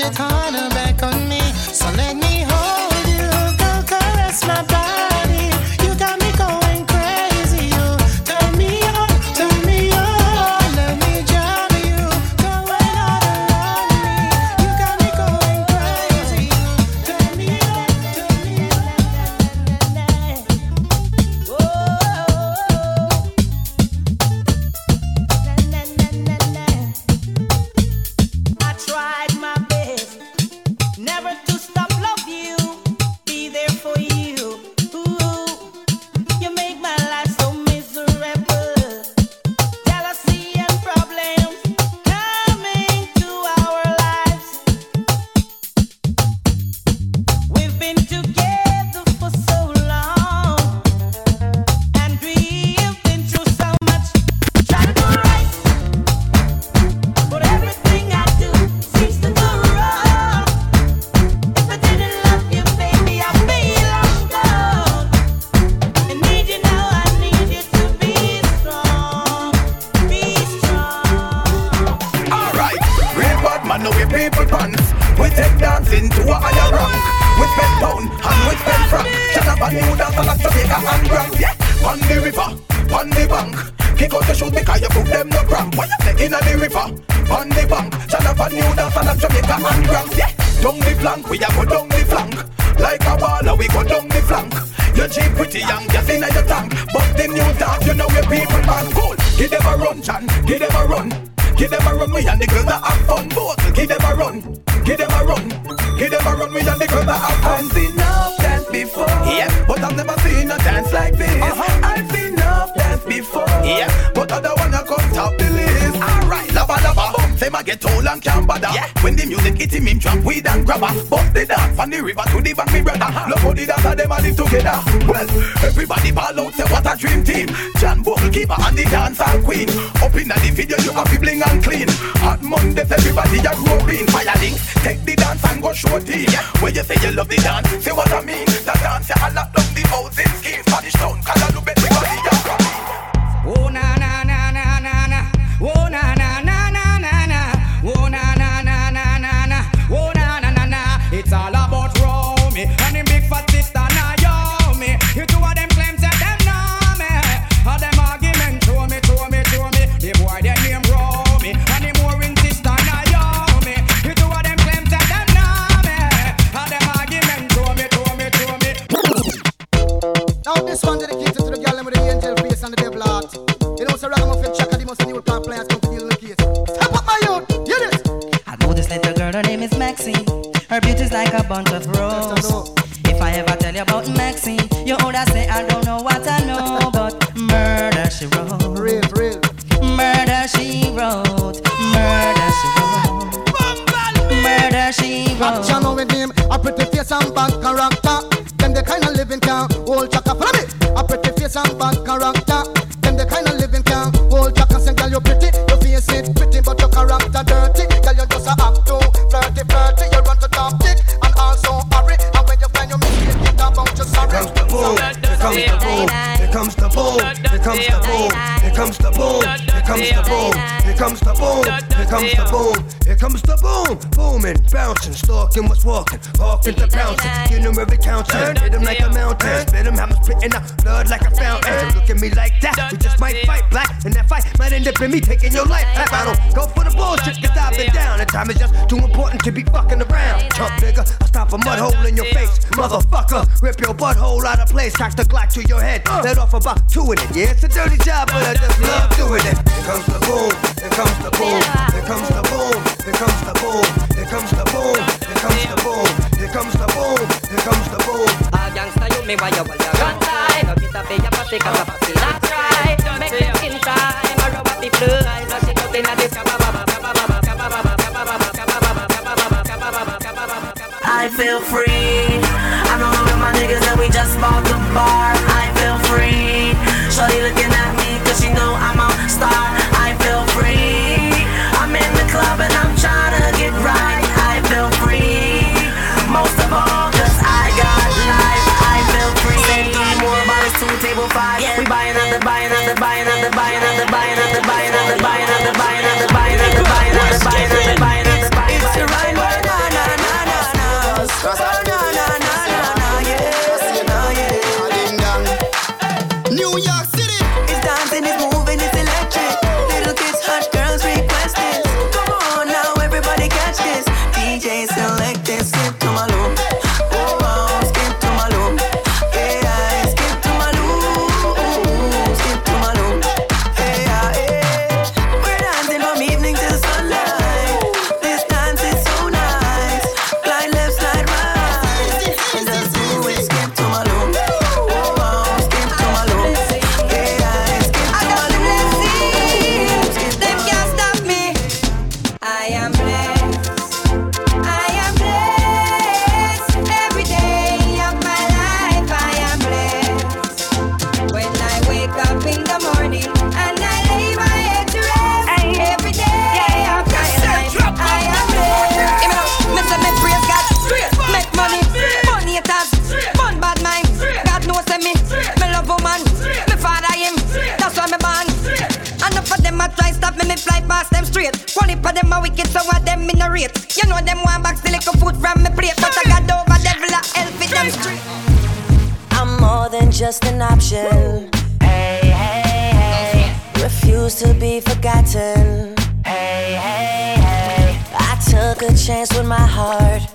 uh, push it look at me like that, you just might fight black. And that fight might end up in me taking your life. Rap, I don't go for the bullshit, cause I've been down. And time is just too important to be fucking around. Chump nigga, I'll stop a mud hole in your face. Motherfucker, rip your butthole out of place. Cock the Glock to your head. Let off about two in it. Yeah, it's a dirty job, but I just love doing it. Here comes the boom, here comes the boom, here comes the boom, here comes the boom, here comes the boom, here comes the boom, here comes the boom, here comes the boom gangster, you me why you your gun your pussy not right. Make me skin tight, I rub be the blue eyes, up inna the kaba baba kaba baba kaba kaba kaba kaba kaba kaba. I feel free. I'm alone with my niggas and we just bought the bar. I feel free. Shorty looking at me 'cause she know I'm a star. just an option. Hey, hey, hey. Refuse to be forgotten. Hey, hey, hey. I took a chance with my heart.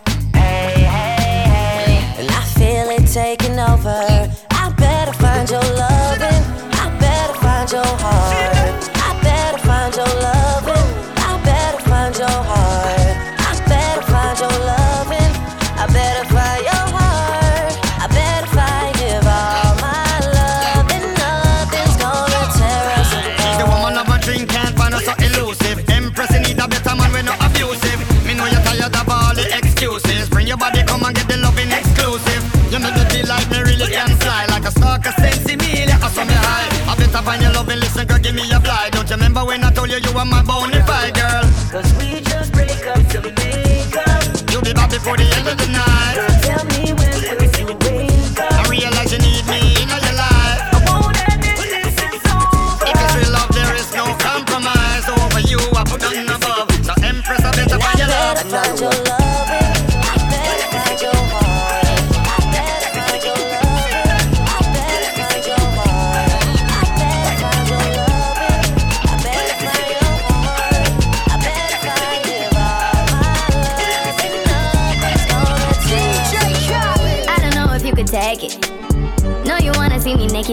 Give me a fly. Don't you remember when I told you you were my bona fide girl? Cause we just break up to make up. You'll be back before the end of the night.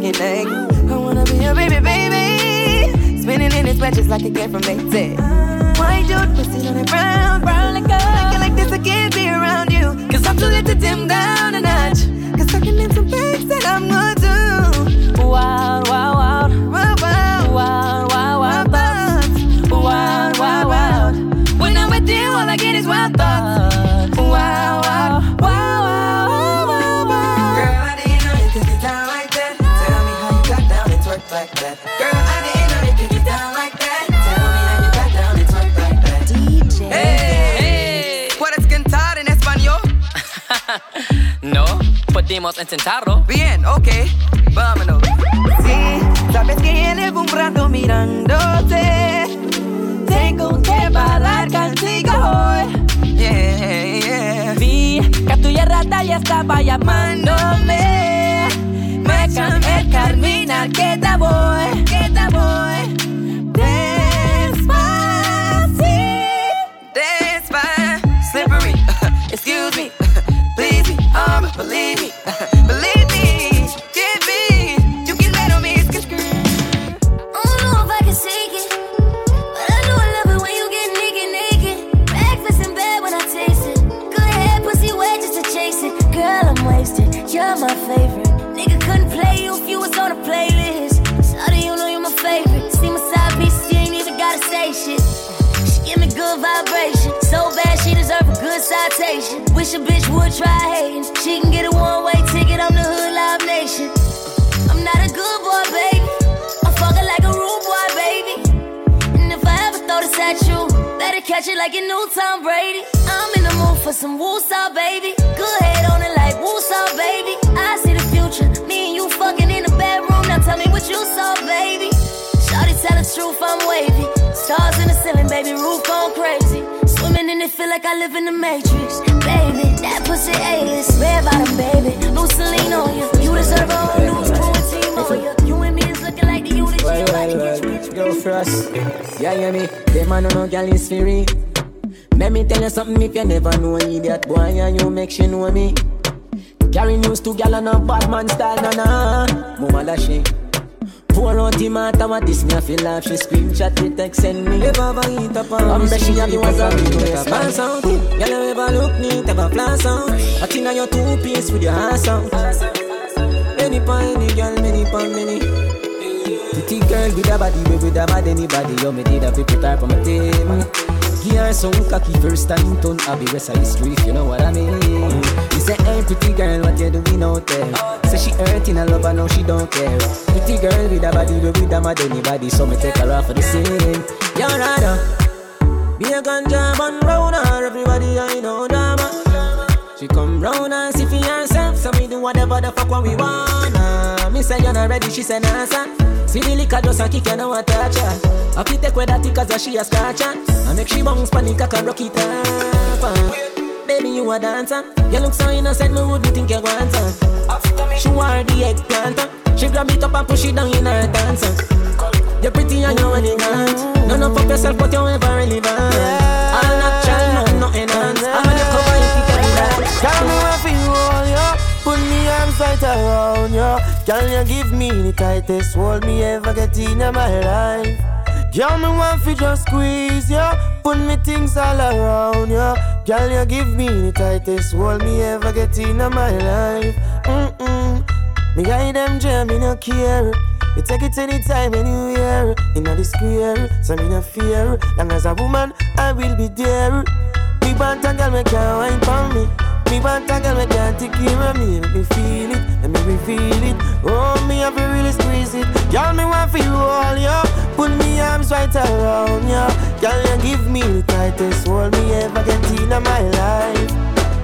Naked, naked. I wanna be your baby, baby. Spinning in its just like it came from Maytag. White dude, pussy on the brown, brown like gold. Like this, I can't be around you. Cause I'm too lit to dim down a notch. Cause I can name some things that I'm gonna do. Wild, podemos intentarlo. Bien, ok, vámonos. Sí, sabes que llevo un rato mirándote. Tengo que bailar contigo hoy. Yeah, yeah. Vi que tuya rata ya estaba llamándome. Me cambié el caminar que te voy, que te voy. Despacito. Slippery, excuse me, please me, um, believe me, citation. Wish a bitch would try hating. She can get a one-way ticket on the Hood Live Nation. I'm not a good boy, baby. I'm fucking like a rude boy, baby. And if I ever throw this at you, better catch it like a new Tom Brady. I'm in the mood for some woosah, baby. Good head on it like woosah, baby. I see the future. Me and you fucking in the bedroom. Now tell me what you saw, baby. Shawty tell the truth, I'm wavy. Stars in the ceiling, baby, roof gone crazy. In it, feel like I live in the Matrix. Baby, that pussy A-list. Red bottom, baby. Celine on you. You deserve a whole new and team on you. You and me is looking like the unity. Well, well, well, go first. Yeah, hear me? Them man no girl is free. Let me tell you something if you never know idiot boy and you make she know me. Carry news to gal on a bad man style, na na. Mama da she. Pour out the matter what this me I feel laugh She screenshot the text send me. If I eat up I'm she have you as a big response out Girl you ever look neat, ever flash out I think I your two piece with your ass out Any pa any girl, many pa many. Pretty girl with a body, way with a bad anybody. Yo, me did a put her for my team. Give her some cocky first time turn Abby rest of history if you know what I mean This Say, hey, pretty girl, what you doing out there? Say she hurting a love, I know she don't care. Pretty girl with a body, we with a mad anybody, so me take her off for the scene. Yo, Rada, be a ganja man round her, everybody I know drama. She come round and see for herself, so me do whatever the fuck what we wanna. Me say you're not ready, she say nah, son. See the liquor just a kick know I touch her. I fit take with that cause she a scratch her. I make she bounce panic, rock it up. uh. Baby, you a dancer. You look so innocent, me wouldn't think you want her. She wear the eggplant. She grab it up and push it down in her dancer. You're pretty and you're elegant. None of up yourself, but you're ever relevant. All natural, no, no enhance. I'm gonna cover if you can dance. Girl, me want fi hold ya, put me arms right around ya. Girl, you give me the tightest hold me ever get in my life. Girl, me want fi just squeeze ya, put me things all around ya. Girl, you give me the tightest hold me ever get in my life. Mm-mm. Me guide them jam, me no care. You take it anytime, anywhere. In the square, so me no fear. Long as a woman, I will be there. Me want a girl, me can't wine for me. Me want a girl, me can't take me. Let me feel it, let me reveal it. Oh, me have to really squeeze it. Girl, me want feel all ya. Put me arms right around ya. Girl, you give me the tightest hold me ever get in my life.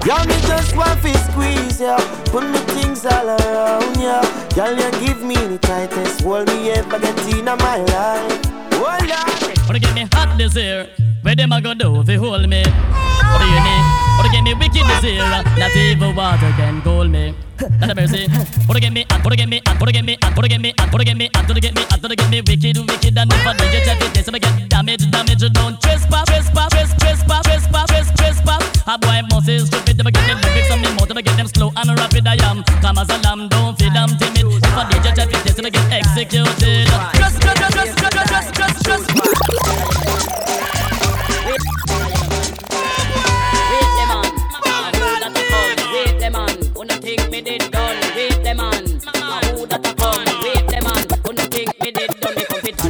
Girl, me just want to squeeze ya. Put me things all around ya. Girl, you give me the tightest hold me ever get in my life. Hold on. Wanna get me hot this year? Where them a go do you hold me? What do you mean? Wanna get me wicked year? Not even water can cool me. Not a mercy. Wanna get me hot? Wanna get me hot? Wanna get me hot? Wanna get me hot? Wanna get me hot? Wanna get me hot? Wanna get me wicked, wicked, and I do you check it, I get damage, damage. Don't trespass, trespass, trespass, trespass, trespass, trespass, trespass. A boy must is stupid. Them get them lyrics on me mouth. Them get them slow and rapid. I am calm as a lamb. Don't feel damn timid. If I do you check it, I get executed. Trust, trust, trust, trust, trust, trust, trust, trust. Wait them that a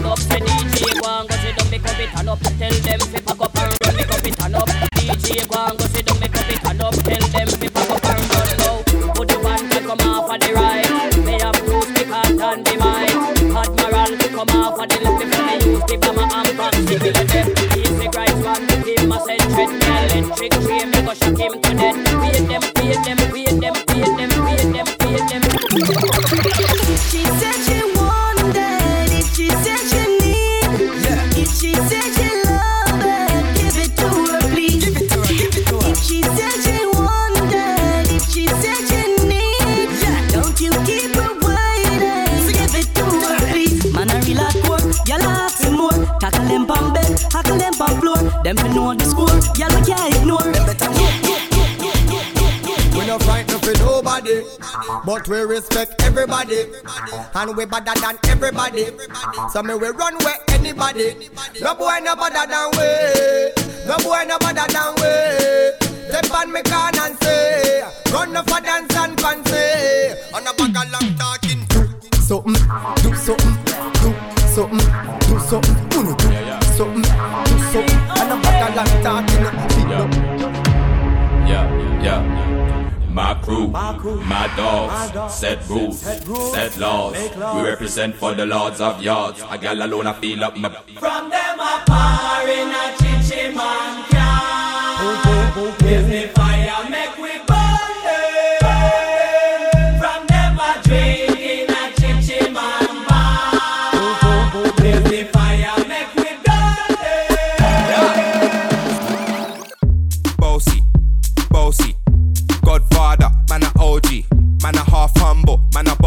up, say go and fit turn up, tell up and run. Up, DJ go and go sit down. Me come fit turn up, tell Him to them, wait them, them. She said she wanted it, she said she need If she said she love give it to her, please. If she said she wanted it, she said she need Don't you keep her waiting, give it to her, please. Man, I real hardcore, y'all ask me more. Tackle them on bed, tackle them on floor. Them fi know the score, y'all we can't ignore. We no frightened for nobody, but we respect everybody, and we better than everybody. So me we run where anybody. No boy no better than we. No boy no better than we. Step on me can and say, run no for dance and fancy. On a bag of long talking. Do something, do something, do something, do something. Do something, long talking. Yeah, yeah. My crew, my dogs, set rules, set laws. We represent for the lords of yards. A gal alone, I feel up my. From them a par in a chichi man Give me fire,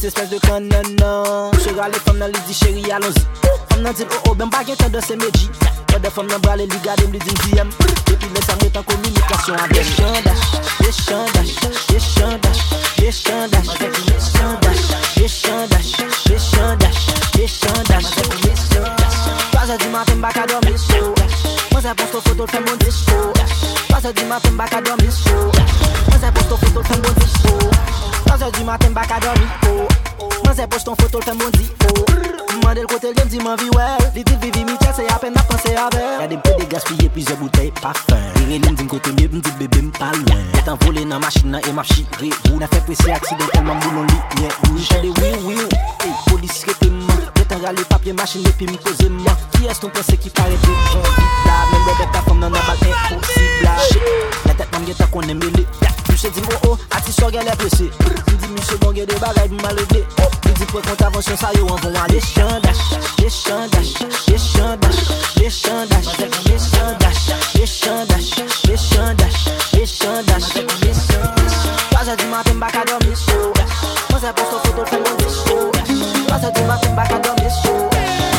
dis espèce de con non non Chera les femmes nan li di chéri allons-y Femmes nan di oh oh ben bagay tan dan se medji Mwen de femmes nan brale li gade m li di m di m Aksidentelman boulon li, nye Ou jè de wiw wiw, e polis repeman Detan rale papye machin epi mpoze man Ki es ton pense ki pare de jan Vitla, men bebe ta fom nan abal imposibla Che, la tet mam gen ta konen mele Ya Che di mou ou, atis só gen le peche Li di mi che bon gen de bagay pou ma leve Li di pou kont avansyon sa yo an von an Dechandash, dechandash, dechandash, dechandash Dechandash, dechandash, dechandash, dechandash Pazè di maten baka domi sou Mwen se posto foto fè moun disou Pazè di maten baka domi sou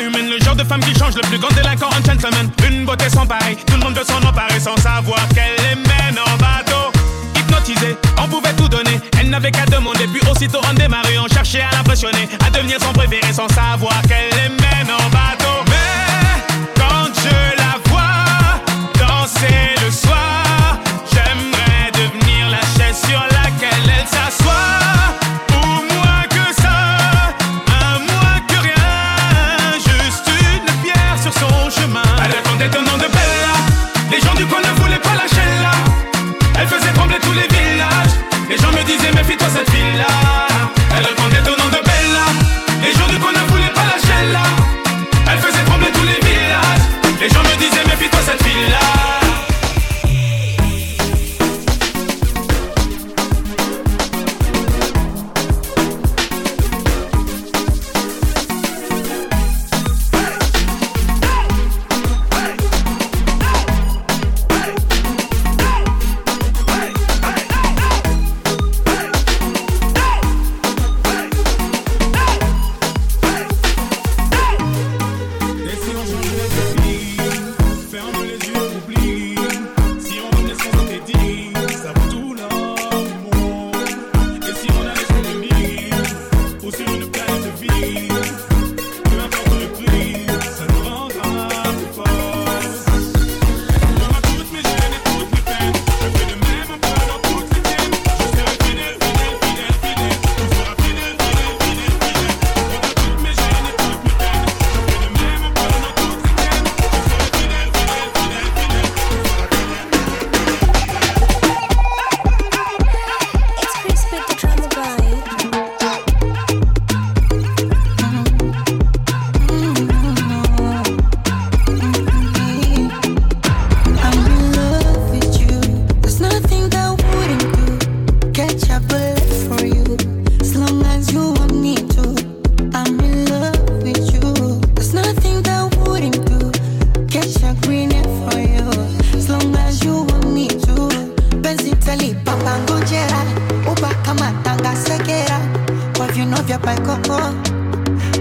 humaine, le genre de femme qui change le plus grand délinquant en gentleman. Une beauté sans pareil, tout le monde veut s'en emparer sans savoir qu'elle les mène en bateau. Hypnotisée, on pouvait tout donner, elle n'avait qu'à demander, puis aussitôt on démarrait, on cherchait à l'impressionner, à devenir son préféré sans savoir qu'elle les alcohol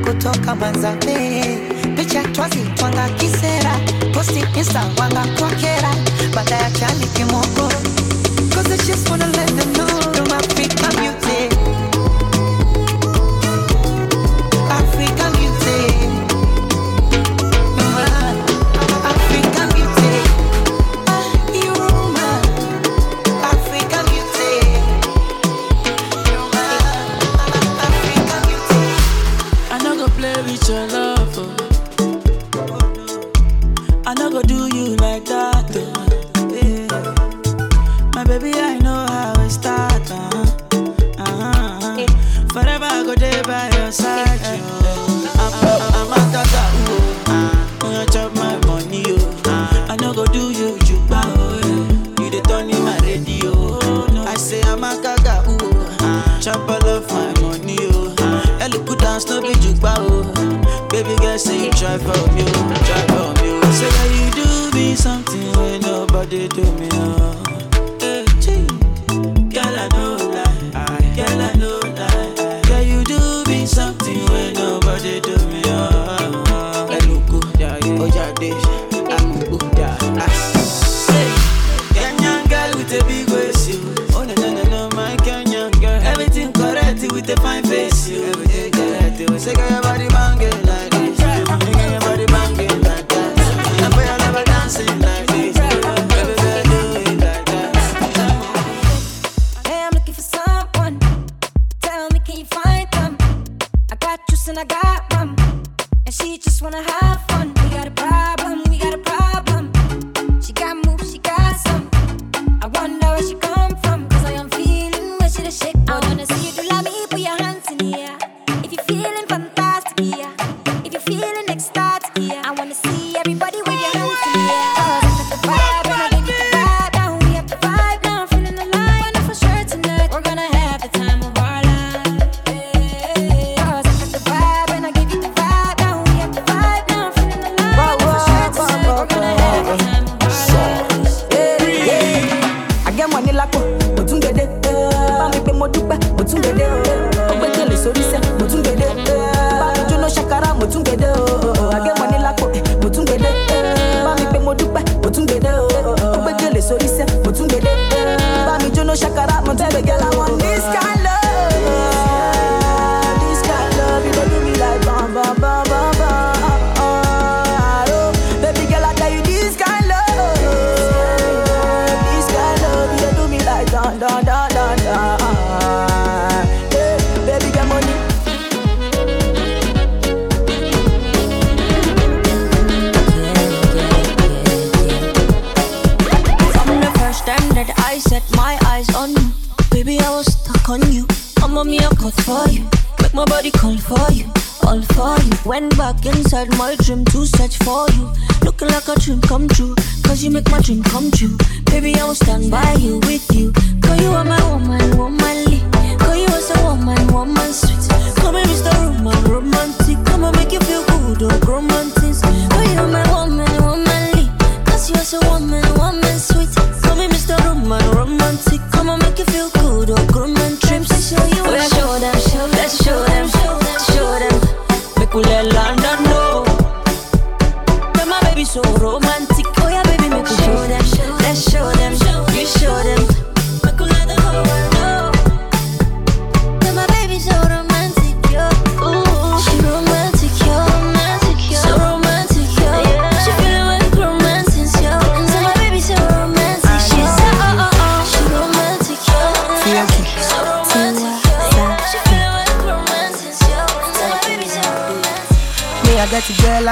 kutoka Manzambe, picha twazitwanga kisera, posti insta wanga kwa baada ya chani kimogo, cause I just wanna let them know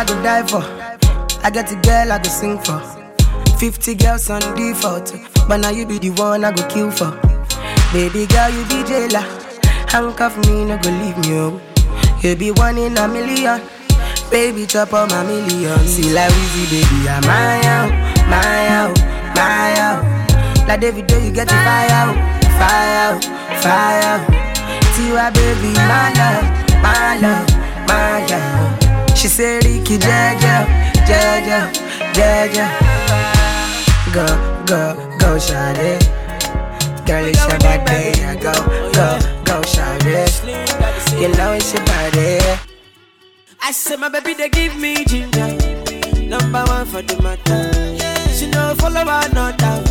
I go die for. I get a girl I go sing for. 50 girls on default. But now you be the one I go kill for. Baby girl, you be jailer. Handcuff me, no go leave me. Oh. You be one in a million. Baby, chop up my million. See, like Weezy, baby, I'm my out, my out, my out. Like David, you get the fire out, fire oh, fire out. See, why, baby, my love, my love, my love. Oh. She say, Ricky, Jaja, Jaja, Jaja. Go, go, go, shout. Girl, it's your birthday. Go, go, go, shout. You know it's your birthday. I said, my baby, they give me ginger. Number one for the matter. She no follow her, no doubt.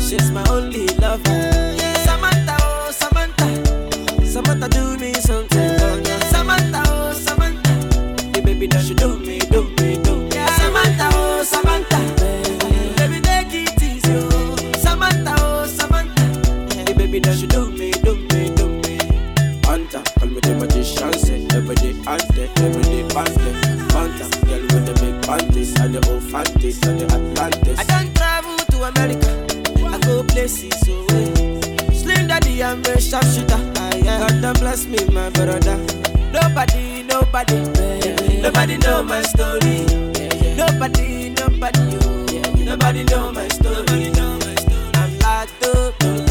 She's my only lover. Samantha, oh, Samantha. Samantha do me something. Samantha, oh, Samantha baby, don't you do me, do me, do me. Yeah. Samantha, oh, Samantha. Baby, baby take it easy, oh. Samantha, oh, Samantha. Hey, baby, don't you do me, do me, do me. Hunter, call me the magician, say, eh. every day, all day, every day, all day. Girl with the big panties, and the old fanties, and the Atlantis. I don't travel to America, I go places, oh. Eh. Slim daddy, I'm a sharpshooter. God, bless me, my brother. Nobody, nobody, nobody know my story. Nobody, nobody, oh. nobody know my story. Nobody know my story. I'm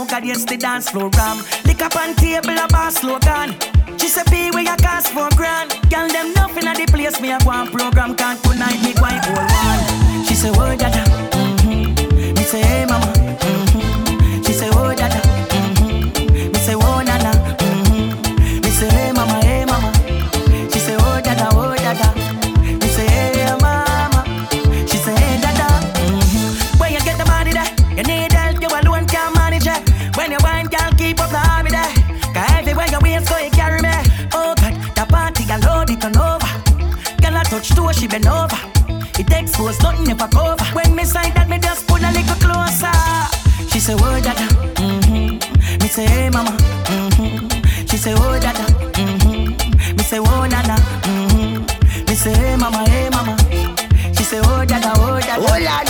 now, God, yes, the dance floor ram. keep up the army there. Cause everywhere your waist go, you carry me. Oh God, the party got load it on over. Girl, I touch to she bend over. It expose nothing if I cover. When me side that, me just pull a little closer. She say, oh dada, mm-hmm. Me say, hey mama, mm-hmm. She say, oh dada, mm-hmm. Me say, oh nana, mm-hmm. Me say, hey mama, hey mama. She say, oh dada, oh dada. Oh,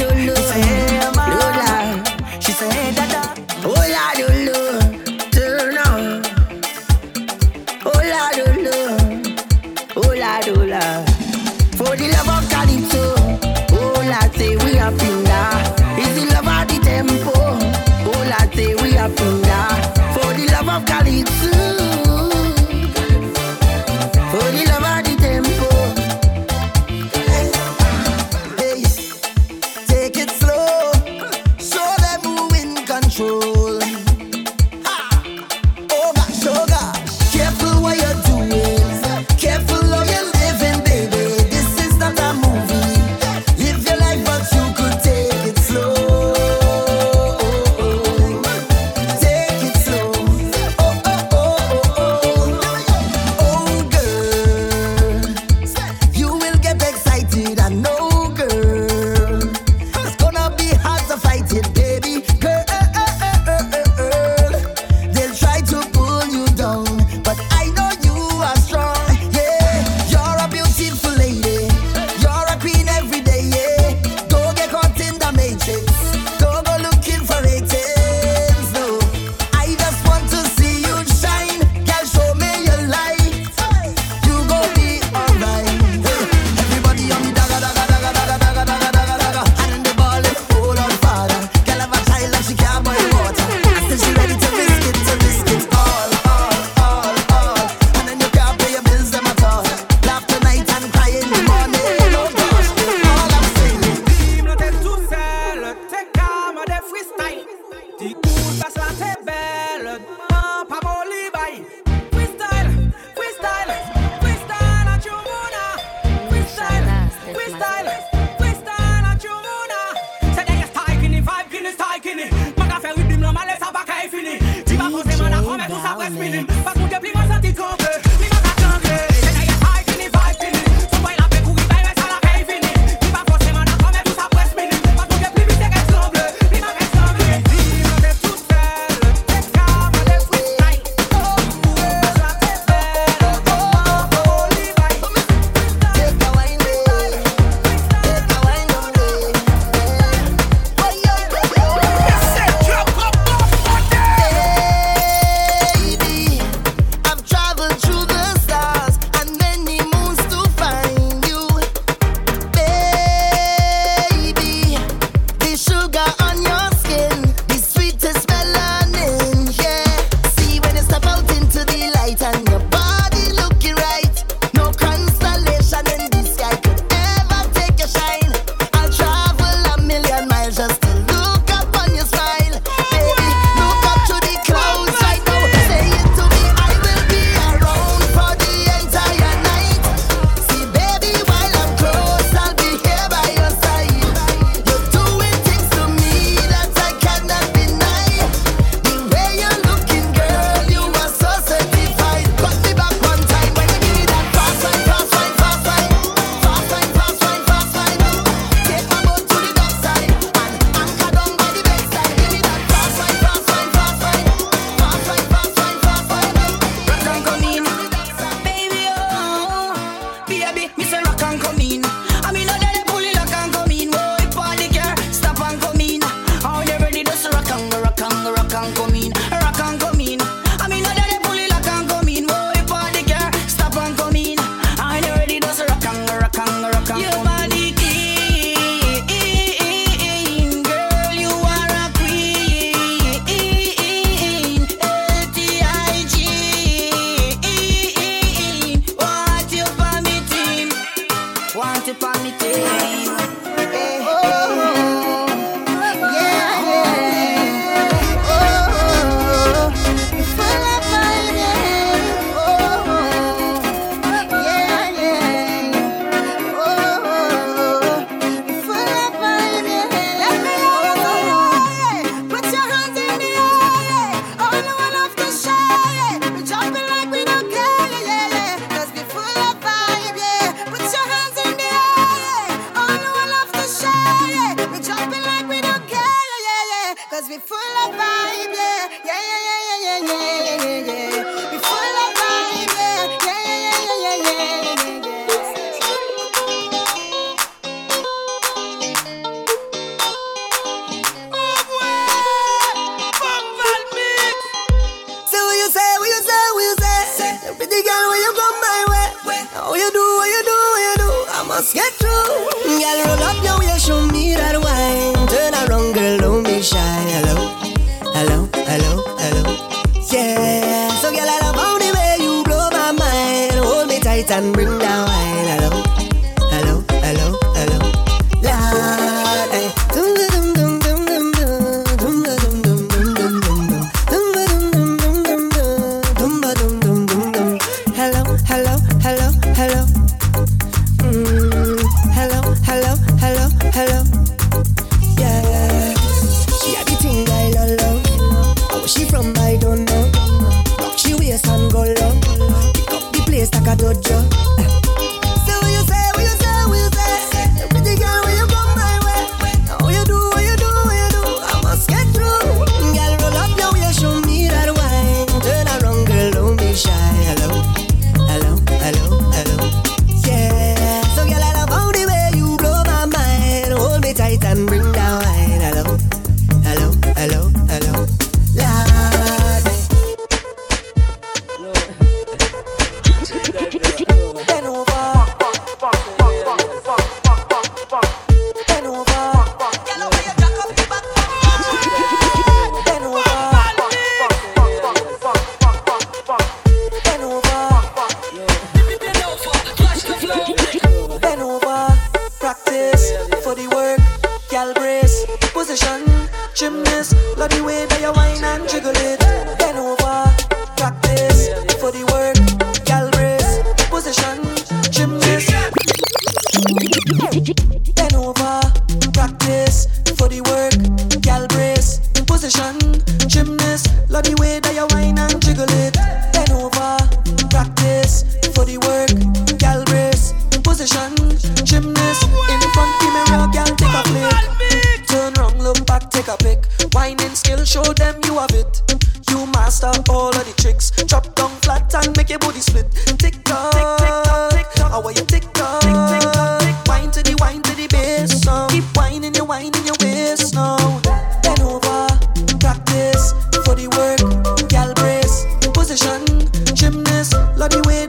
gymnast. Love the way